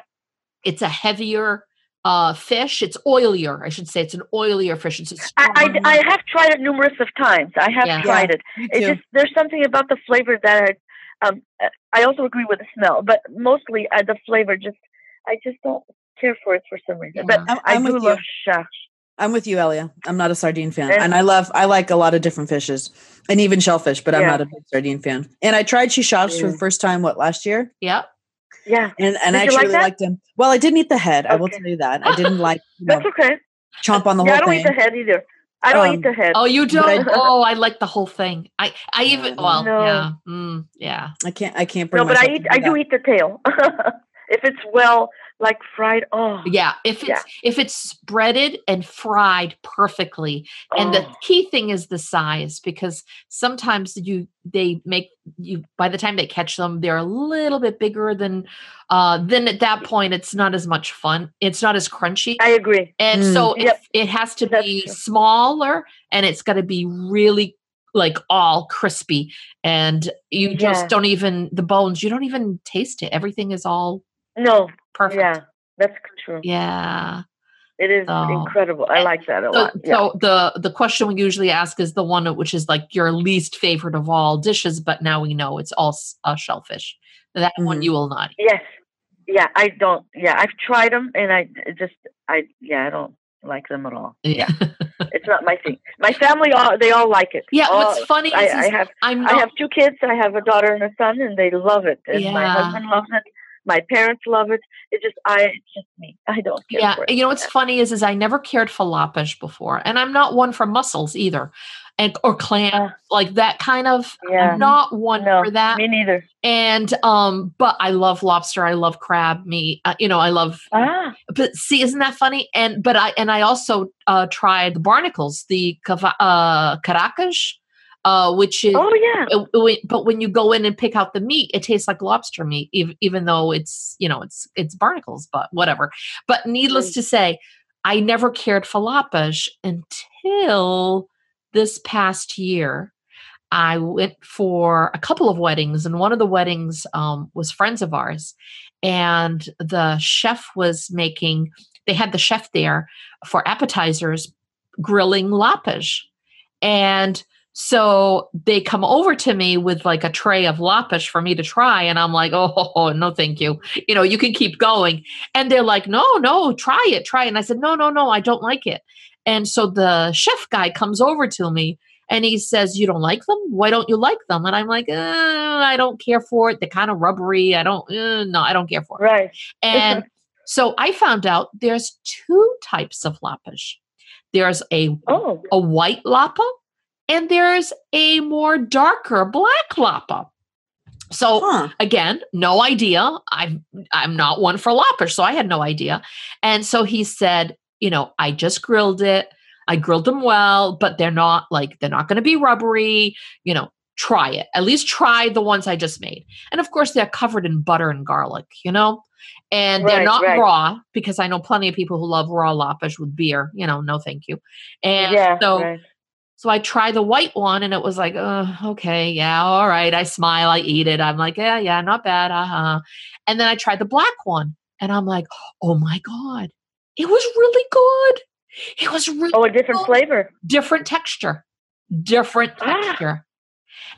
it's a heavier uh, fish. It's oilier, I should say. It's an oilier fish. It's a I, stronger- I, I have tried it numerous of times. I have Yeah. tried it. It's just there's something about the flavor that I, um, uh, I also agree with the smell, but mostly uh, the flavor just I just don't care for it for some reason. But I'm, I I'm do with love you. shark. I'm with you, Elia. I'm not a sardine fan, And- and I love I like a lot of different fishes, and even shellfish. But I'm not a big sardine fan. And I tried shishash for the first time what last year, yeah. Yeah, and and Did I actually like really liked them. Well, I didn't eat the head. I will tell you that. I didn't like you know, that's okay. chomp on the yeah, I don't eat the head either. I don't Um, eat the head. Oh, you don't? oh, I like the whole thing. I, I even, well, don't- yeah. Mm, yeah. I can't. I can't bring no, but I eat. I do do eat the tail if it's well like fried. Oh, Yeah, if it's Yeah. if it's spreaded and fried perfectly, and the oh. key thing is the size because sometimes you they make you by the time they catch them they're a little bit bigger than uh then at that point it's not as much fun it's not as crunchy I agree. and Mm. so Yep. it, it has to That's be true. smaller and it's got to be really like all crispy and you just don't even the bones you don't even taste it everything is all No, perfect yeah, that's true. yeah It is So- incredible. I like that a so, lot. Yeah. so the the question we usually ask is the one which is like your least favorite of all dishes, but now we know it's all uh, shellfish. That one Mhm. you will not eat. Yes. Yeah, I don't. Yeah, I've tried them, and I just, I yeah, I don't like them at all. Yeah, it's not my thing. My family all they all like it. yeah. All- What's funny I, is, I have I'm I have two kids. I have a daughter and a son, and they love it. And my husband loves it. My parents love it. It's just I, it's just me. I don't care yeah, you know what's funny is is I never cared for lapas before, and I'm not one for mussels either, and or clam Uh, like that kind of. yeah. I'm not one No, for that. me neither. And um, but I love lobster. I love crab meat. Uh, you know, I love Ah, but see isn't that funny and but i and i also uh tried the barnacles the uh cracas uh which is oh yeah. w- but when you go in and pick out the meat it tastes like lobster meat ev- even though it's you know it's it's barnacles but whatever but needless Mm. to say i never cared for lapas until this past year i went for a couple of weddings and one of the weddings um, was friends of ours and the chef was making they had the chef there for appetizers grilling lapas and so they come over to me with like a tray of lapas for me to try and i'm like oh, no thank you. You know you can keep going. And they're like no no try it try it. And i said no no no i don't like it. And so the chef guy comes over to me and he says you don't like them? Why don't you like them? And i'm like uh, i don't care for it. They're kind of rubbery. I don't uh, no i don't care for it. Right. and so I found out there's two types of lapas. There's a Oh. a white lapa and there's a more darker black lapa. So Huh. again, no idea. I'm I'm not one for lapas, so I had no idea. And so he said, you know, I just grilled it. I grilled them well, but they're not like they're not going to be rubbery. You know, try it. At least try the ones I just made. And of course, they're covered in butter and garlic. You know, and they're not right. raw because I know plenty of people who love raw lapas with beer. You know, no, thank you. And yeah. so right. So I tried the white one and it was like, uh, okay, yeah, all right. I smile, I eat it. I'm like, yeah, yeah, not bad. Uh-huh. And then I tried the black one and I'm like, oh my God, it was really good. It was really Oh, a different good. flavor. different texture, different Ah. texture.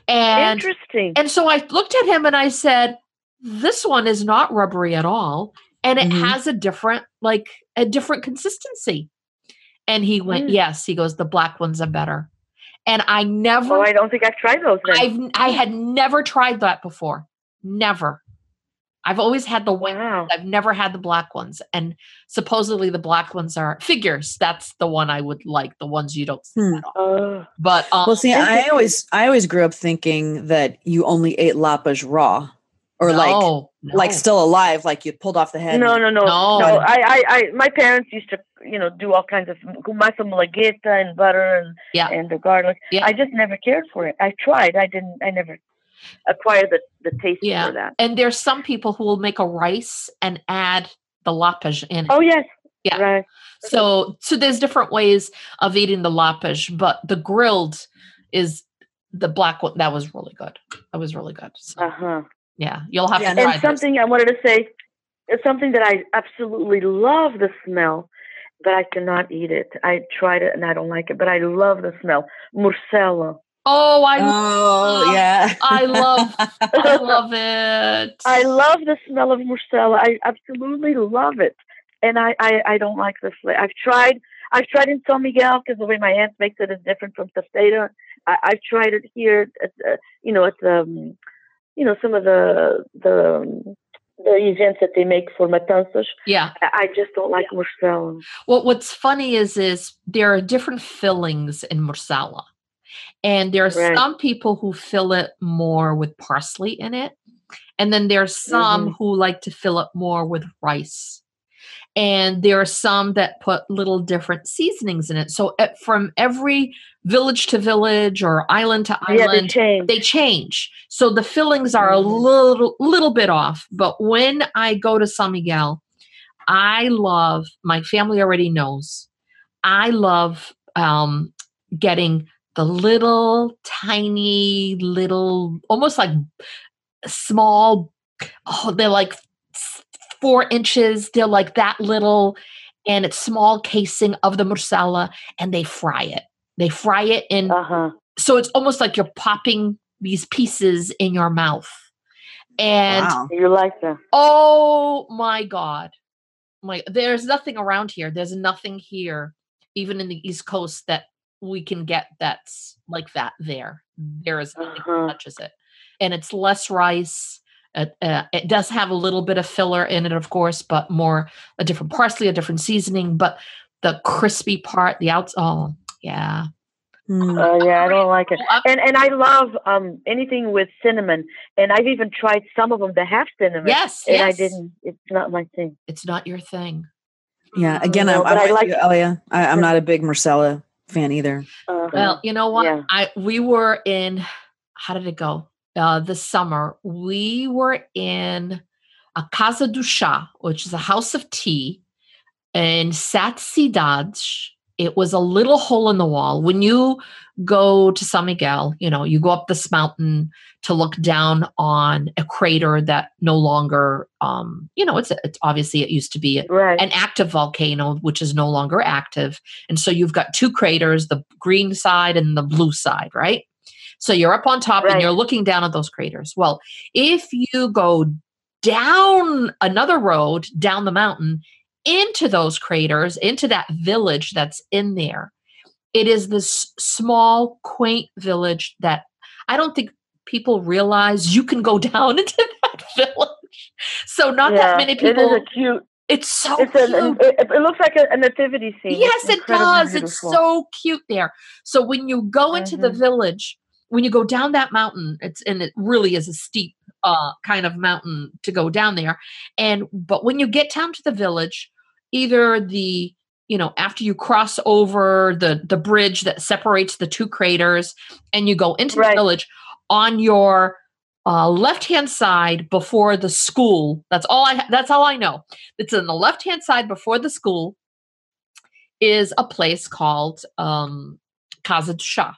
And Interesting. and so I looked at him and I said, this one is not rubbery at all. And it Mhm. has a different, like a different consistency. And he went, Mm. yes. He goes, the black ones are better. And I never oh, I don't think I've tried those. Then. I've I had never tried that before. Never. I've always had the white. wow. I've never had the black ones, and supposedly the black ones are figures. That's the one I would like. The ones you don't see Hmm. at all. Oh. But um, Well, see, I always I always grew up thinking that you only ate lapas raw, or like no, like still alive, like you pulled off the head. No, no, no, No. no. I, I, I, my parents used to, you know, do all kinds of massa malagueta and butter and Yeah. and the garlic. Yeah. I just never cared for it. I tried. I didn't. I never acquired the the taste Yeah. for that. and there's some people who will make a rice and add the lapas in it. Oh yes. Yeah. Right. So so there's different ways of eating the lapas, but the grilled is the black one. That was really good. That was really good. So, Uh huh. Yeah, you'll have Yeah, to try And this. something I wanted to say is something that I absolutely love the smell, but I cannot eat it. I tried it and I don't like it, but I love the smell. morcela. Oh, I Oh love- yeah. I love I love it. I love the smell of morcela. I absolutely love it, and I I, I don't like the flavor. I've tried I've tried in San Miguel because the way my aunt makes it is different from Tosteda. I, I've tried it here at uh, you know at um, you know some of the the the events that they make for matanças. yeah. I, just don't like morcela. Well, what's funny is is there are different fillings in morcela. And there are Right. some people who fill it more with parsley in it. And then there's some Mhm. who like to fill it more with rice. And there are some that put little different seasonings in it. So at, from every village to village or island to Yeah, they island, change. they change. So the fillings are a Mhm. little little bit off. But when I go to San Miguel, I love my family already knows. I love um, getting the little tiny little almost like small oh they're like four inches they're like that little and it's small casing of the morcela and they fry it they fry it in Uh huh. so it's almost like you're popping these pieces in your mouth and wow. You like that? oh my god my there's nothing around here there's nothing here even in the east coast that we can get that's like that there there is nothing that Uh-huh. touches it and it's less rice uh, uh, it does have a little bit of filler in it of course but more a different parsley a different seasoning but the crispy part the outs oh yeah Hmm. Oh yeah, I don't like it. And and I love um anything with cinnamon. And I've even tried some of them that have cinnamon. yes And I didn't. It's not my thing. it's not your thing yeah. Mm. Again, No, I'm, I'm I like- you, Elia. I, I'm not a big morcela fan either. Uh-huh. Well, you know what? Yeah. I we were in how did it go? Uh this summer. We were in a Casa do Chá, which is a house of tea in Sete Cidades. It was a little hole in the wall. When you go to San Miguel, you know, you go up this mountain to look down on a crater that no longer um, you know, it's it's obviously it used to be right. an active volcano, which is no longer active. And so you've got two craters, the green side and the blue side, right? So you're up on top and you're looking down at those craters. Well, if you go down another road down the mountain into those craters, into that village that's in there, it is this small, quaint village that I don't think people realize you can go down into that village. So not that many people. It is a cute. It's so It's cute. a, it, it looks like a, nativity scene. yes, it does. It's so cute there. So when you go into the Mhm. village, when you go down that mountain, it's and it really is a steep uh kind of mountain to go down there. And but when you get down to the village, either the you know after you cross over the the bridge that separates the two craters and you go into Right. the village on your uh, left hand side before the school that's all i ha- that's all i know it's on the left hand side before the school is a place called um de Chá,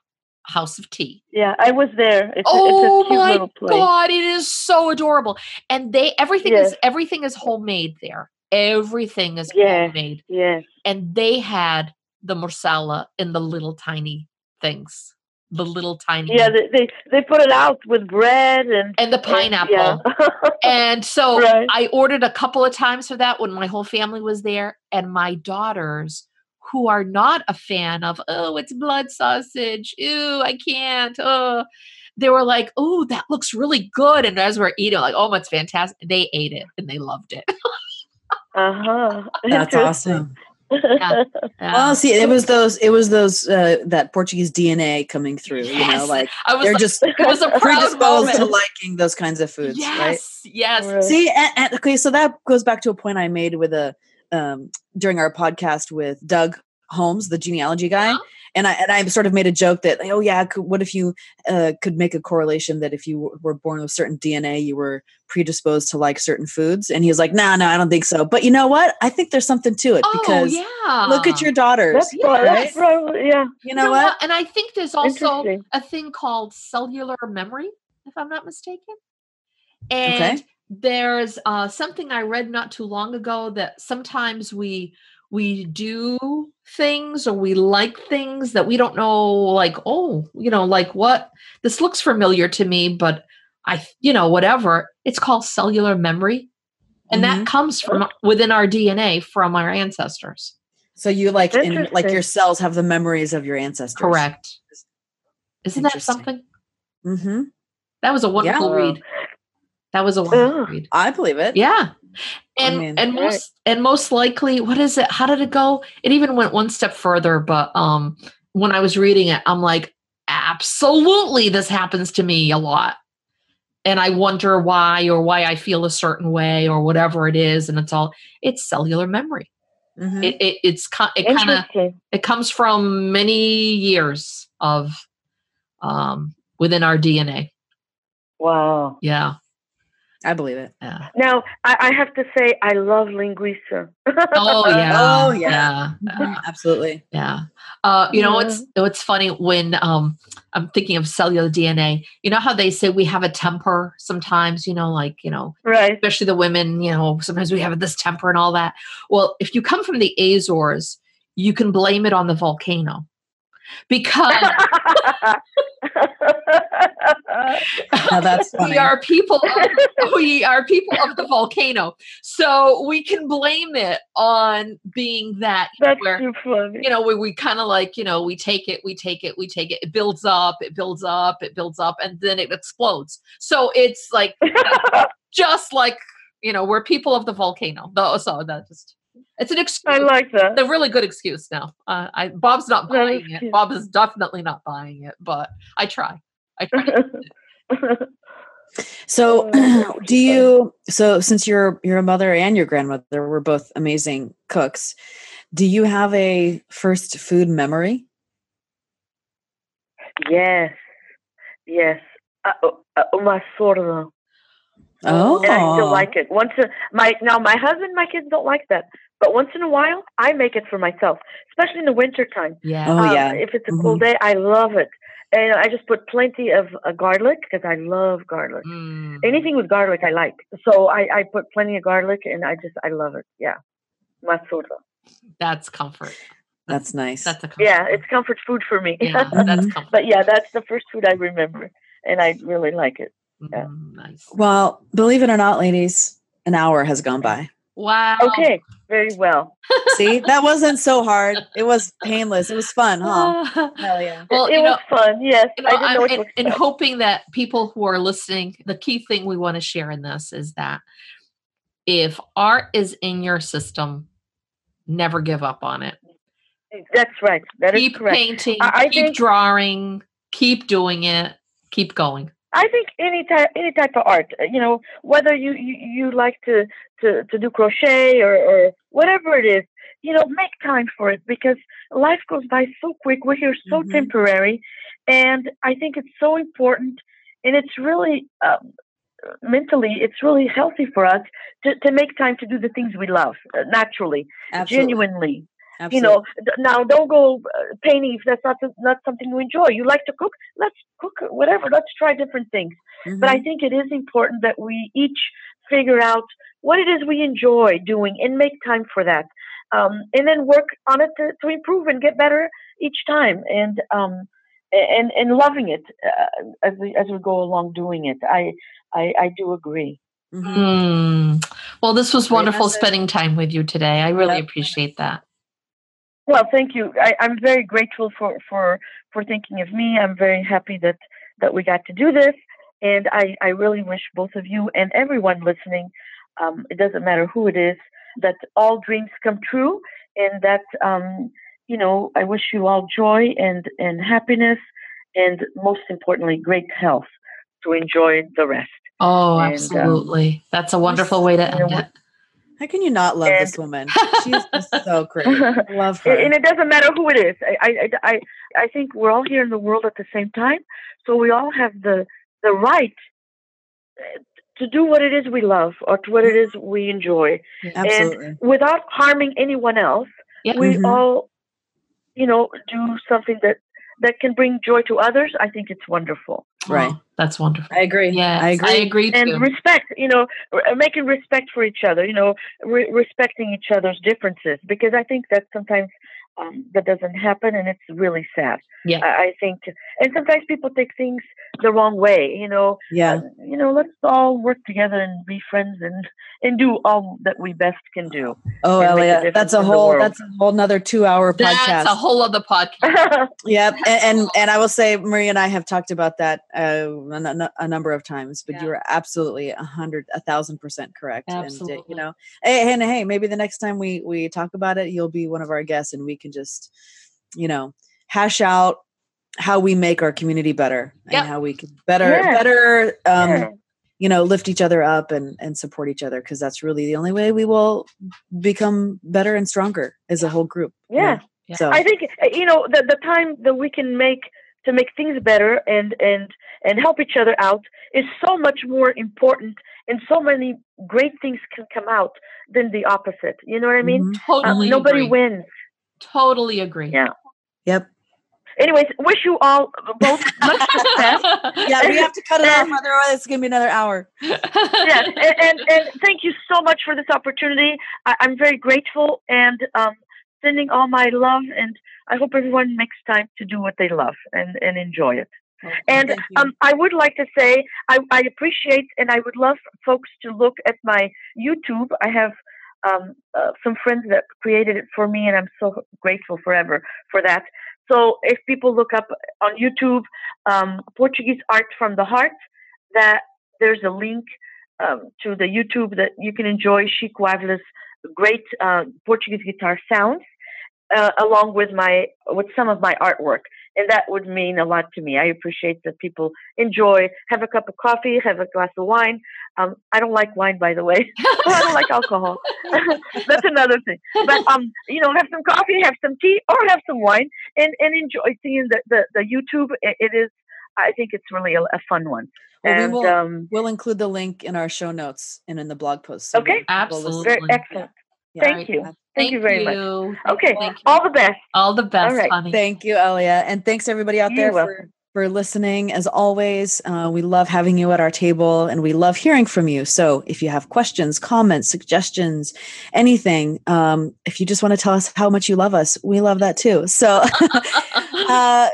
house of tea Yeah, I was there. It's, oh a, it's a oh my god it is so adorable and they everything is everything is homemade there everything is Yes. homemade Yes. and they had the morcela in the little tiny things the little tiny Yeah, they, they they put it out with bread and and the and- pineapple yeah. and so Right. I ordered a couple of times for that when my whole family was there. And my daughters, who are not a fan of, oh, it's blood sausage. Ew, I can't. Oh, they were like, oh, that looks really good. And as we're eating, like, oh, it's fantastic. They ate it and they loved it. uh-huh. That's awesome. Yeah. Well, see, it was those, it was those, uh, that Portuguese DNA coming through. You know, like I was they're like, just it was a proud predisposed to moment. liking those kinds of foods, right? Yes, yes. Right. See, and, and- okay, so that goes back to a point I made with a um, during our podcast with Doug Holmes, the genealogy guy, Uh-huh. and I and I sort of made a joke that, oh yeah, could, what if you uh, could make a correlation that if you w- were born with certain DNA, you were predisposed to like certain foods? And he was like, no, no, I don't think so. But you know what? I think there's something to it Oh, because yeah. look at your daughters. That's Yeah, right. yes. That's right. Yeah. You know what? And I think there's also a thing called cellular memory, if I'm not mistaken. And Okay. There's uh, something I read not too long ago that sometimes we we do things or we like things that we don't know like oh you know like what this looks familiar to me but i you know whatever it's called cellular memory and Mhm. that comes from within our dna from our ancestors So you like in, like your cells have the memories of your ancestors. correct isn't that something Mm-hmm. That was a wonderful Yeah. read. That was a wonderful Ugh. read. I believe it. Yeah. I And mean, and right. most and most likely, what is it? How did it go? It even went one step further, but um when I was reading it, I'm like, absolutely this happens to me a lot. and I wonder why or why I feel a certain way or whatever it is, and it's all it's cellular memory. Mhm. It, it it's it kind of it comes from many years of um within our DNA. Wow. Yeah, I believe it. yeah. Now I, I have to say I love linguiça. Oh yeah. Oh, yeah. Yeah. Yeah. Absolutely. Yeah. Uh, you know, it's it's funny when um I'm thinking of cellular DNA. You know how they say we have a temper sometimes, you know, like, you know, right. especially the women, you know, sometimes we have this temper and all that. Well, if you come from the Azores, you can blame it on the volcano. Because Now that's funny. we are people of, we are people of the volcano. So we can blame it on being that That's where too funny. you know, we, we kind of like, you know, we take it, we take it, we take it, it builds up, it builds up, it builds up, and then it explodes. So it's like just like, you know, we're people of the volcano. So that just it's an excuse. I like that. It's a really good excuse now. Uh, I Bob's not buying it. cute. Bob is definitely not buying it, but I try. I try. So, Oh, do you? So, since your your mother and your grandmother were both amazing cooks, do you have a first food memory? yes. Yes. Uh, uh, uma açorda. Oh, and I still like it. Once a, my now my husband, my kids don't like that, but once in a while I make it for myself, especially in the winter time. Yeah. Oh, Um, yeah. If it's a cool day, I love it, and I just put plenty of uh, garlic because I love garlic. Mm. Anything with garlic, I like. So I, I put plenty of garlic, and I just I love it. Yeah, masura. That's comfort. That's nice. That's a comfort. Yeah, it's comfort food for me. yeah, that's Mhm. comfort. but yeah, that's the first food I remember, and I really like it. yeah. Mm, nice. well, believe it or not, ladies, an hour has gone by. Wow. Okay, very well. See, that wasn't so hard. It was painless. It was fun, huh? Uh, Hell yeah. well, it you know, was fun. Yes, you know, I didn't know I'm to in, in hoping that people who are listening, the key thing we want to share in this is that if art is in your system, never give up on it. That's right. That is keep correct. painting, I- I keep think- drawing, keep doing it, keep going. I think any type any type of art, uh, you know, whether you you, you like to, to to do crochet or or whatever it is, you know, make time for it because life goes by so quick. We're here so Mhm. temporary, and I think it's so important, and it's really. Um, mentally it's really healthy for us to, to make time to do the things we love uh, naturally Absolutely. genuinely Absolutely. you know now don't go uh, painting if that's not not something you enjoy you like to cook let's cook whatever let's try different things but I Mhm. think it is important that we each figure out what it is we enjoy doing and make time for that. Um, and then work on it to, to improve and get better each time and um, and and loving it uh, as we as we go along doing it. I I, I do agree. Mhm. Mm. Well, this was wonderful spending time with you today. I really appreciate that. Well, thank you. I, I'm very grateful for, for for thinking of me. I'm very happy that that we got to do this, and I, I really wish both of you and everyone listening, um, it doesn't matter who it is, that all dreams come true, and that um, you know I wish you all joy and and happiness, and most importantly, great health to enjoy the rest. Oh, And, um, absolutely. That's a wonderful way to you know, end it. How can you not love this woman? She's just so great. I love her. And and it doesn't matter who it is. I, I, I, I think we're all here in the world at the same time, so we all have the the right uh, to do what it is we love or to what it is we enjoy, Absolutely. without harming anyone else. Yeah. We Mhm. all, you know, do something that that can bring joy to others. I think it's wonderful. Right. That's wonderful. I agree. Yeah, I agree. I agree and too. respect you know r- uh, making respect for each other you know re- respecting each other's differences because i think that sometimes um, that doesn't happen and it's really sad Yeah. I, I think and sometimes people take things the wrong way you know Yeah. Uh, you know let's all work together and be friends and and do all that we best can do Oh, and a Elia, that's a whole that's a whole another two hour podcast. That's a whole other podcast. Yep, and, and and I will say, Maria and I have talked about that uh, a, n- a number of times. But Yeah. you are absolutely a hundred, a thousand percent correct. And uh, Absolutely. you know, hey, and hey, maybe the next time we we talk about it, you'll be one of our guests, and we can just, you know, hash out how we make our community better Yep. and how we can better Yeah. better um, Yeah. you know lift each other up and and support each other because that's really the only way we will become better and stronger as a whole group yeah, yeah. so I think uh, you know the the time that we can make to make things better and and and help each other out is so much more important and so many great things can come out than the opposite you know what i mean Mhm. Uh, Totally nobody agree. wins Totally agree. Yeah. yep. Anyways wish you all both much success. Yeah we have to cut it off otherwise it's gonna be another hour. Yes and, and and thank you so much for this opportunity. I, i'm very grateful and um sending all my love and i hope everyone makes time to do what they love and and enjoy it. And um, I would like to say I, I appreciate and I would love folks to look at my YouTube. I have um, uh, some friends that created it for me, and I'm so grateful forever for that. So if people look up on YouTube um, Portuguese art from the heart, that there's a link um, to the YouTube that you can enjoy Chico Avila's great uh, Portuguese guitar sounds, uh, along with my with some of my artwork and that would mean a lot to me. I appreciate that people enjoy, have a cup of coffee, have a glass of wine. Um, I don't like wine, by the way. I don't like alcohol. That's another thing. But um, you know, have some coffee, have some tea, or have some wine, and and enjoy seeing the the, the YouTube. It, it is, I think it's really a, a fun one. Well, we and will- um, we'll include the link in our show notes and in the blog post so Okay. that people listen- very Absolutely. excellent. Yeah. Thank you. Thank, you very much. Okay, Thank you. all the best. All the best, right. honey. Thank you, Elia. And thanks everybody out there You're for, for listening. As always, uh, we love having you at our table and we love hearing from you. So if you have questions, comments, suggestions, anything, um, if you just want to tell us how much you love us, we love that too. So uh,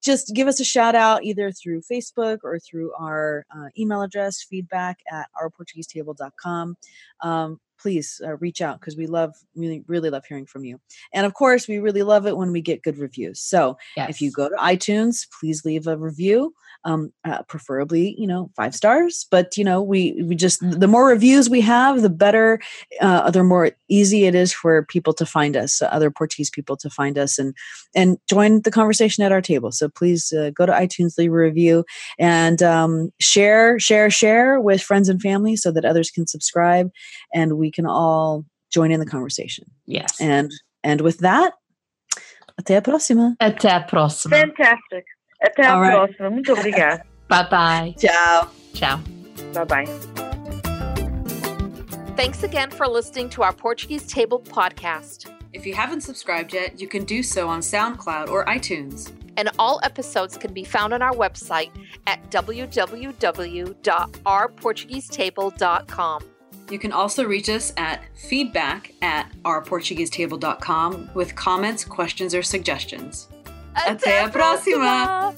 just give us a shout out either through Facebook or through our uh, email address, feedback at ourportuguesetable.com. Um, please uh, reach out because we love, really, really love hearing from you. And of course, we really love it when we get good reviews. So if you go to iTunes, please leave a review. Um, uh, preferably, you know, five stars. But you know, we we just the more reviews we have, the better, uh, the more easy it is for people to find us, other Portuguese people to find us, and and join the conversation at our table. So please uh, go to iTunes, leave a review, and um, share, share, share with friends and family, so that others can subscribe, and we can all join in the conversation. yes. And and with that, até a próxima. Até a próxima. Fantastic. Até a All right. próxima. Muito obrigada. Bye bye. Ciao. Ciao. bye bye. Thanks again for listening to our Portuguese Table podcast. If you haven't subscribed yet, you can do so on SoundCloud or iTunes. And all episodes can be found on our website at www.ourportuguesetable.com. You can also reach us at feedback at ourportuguesetable.com with comments, questions, or suggestions. Até a próxima!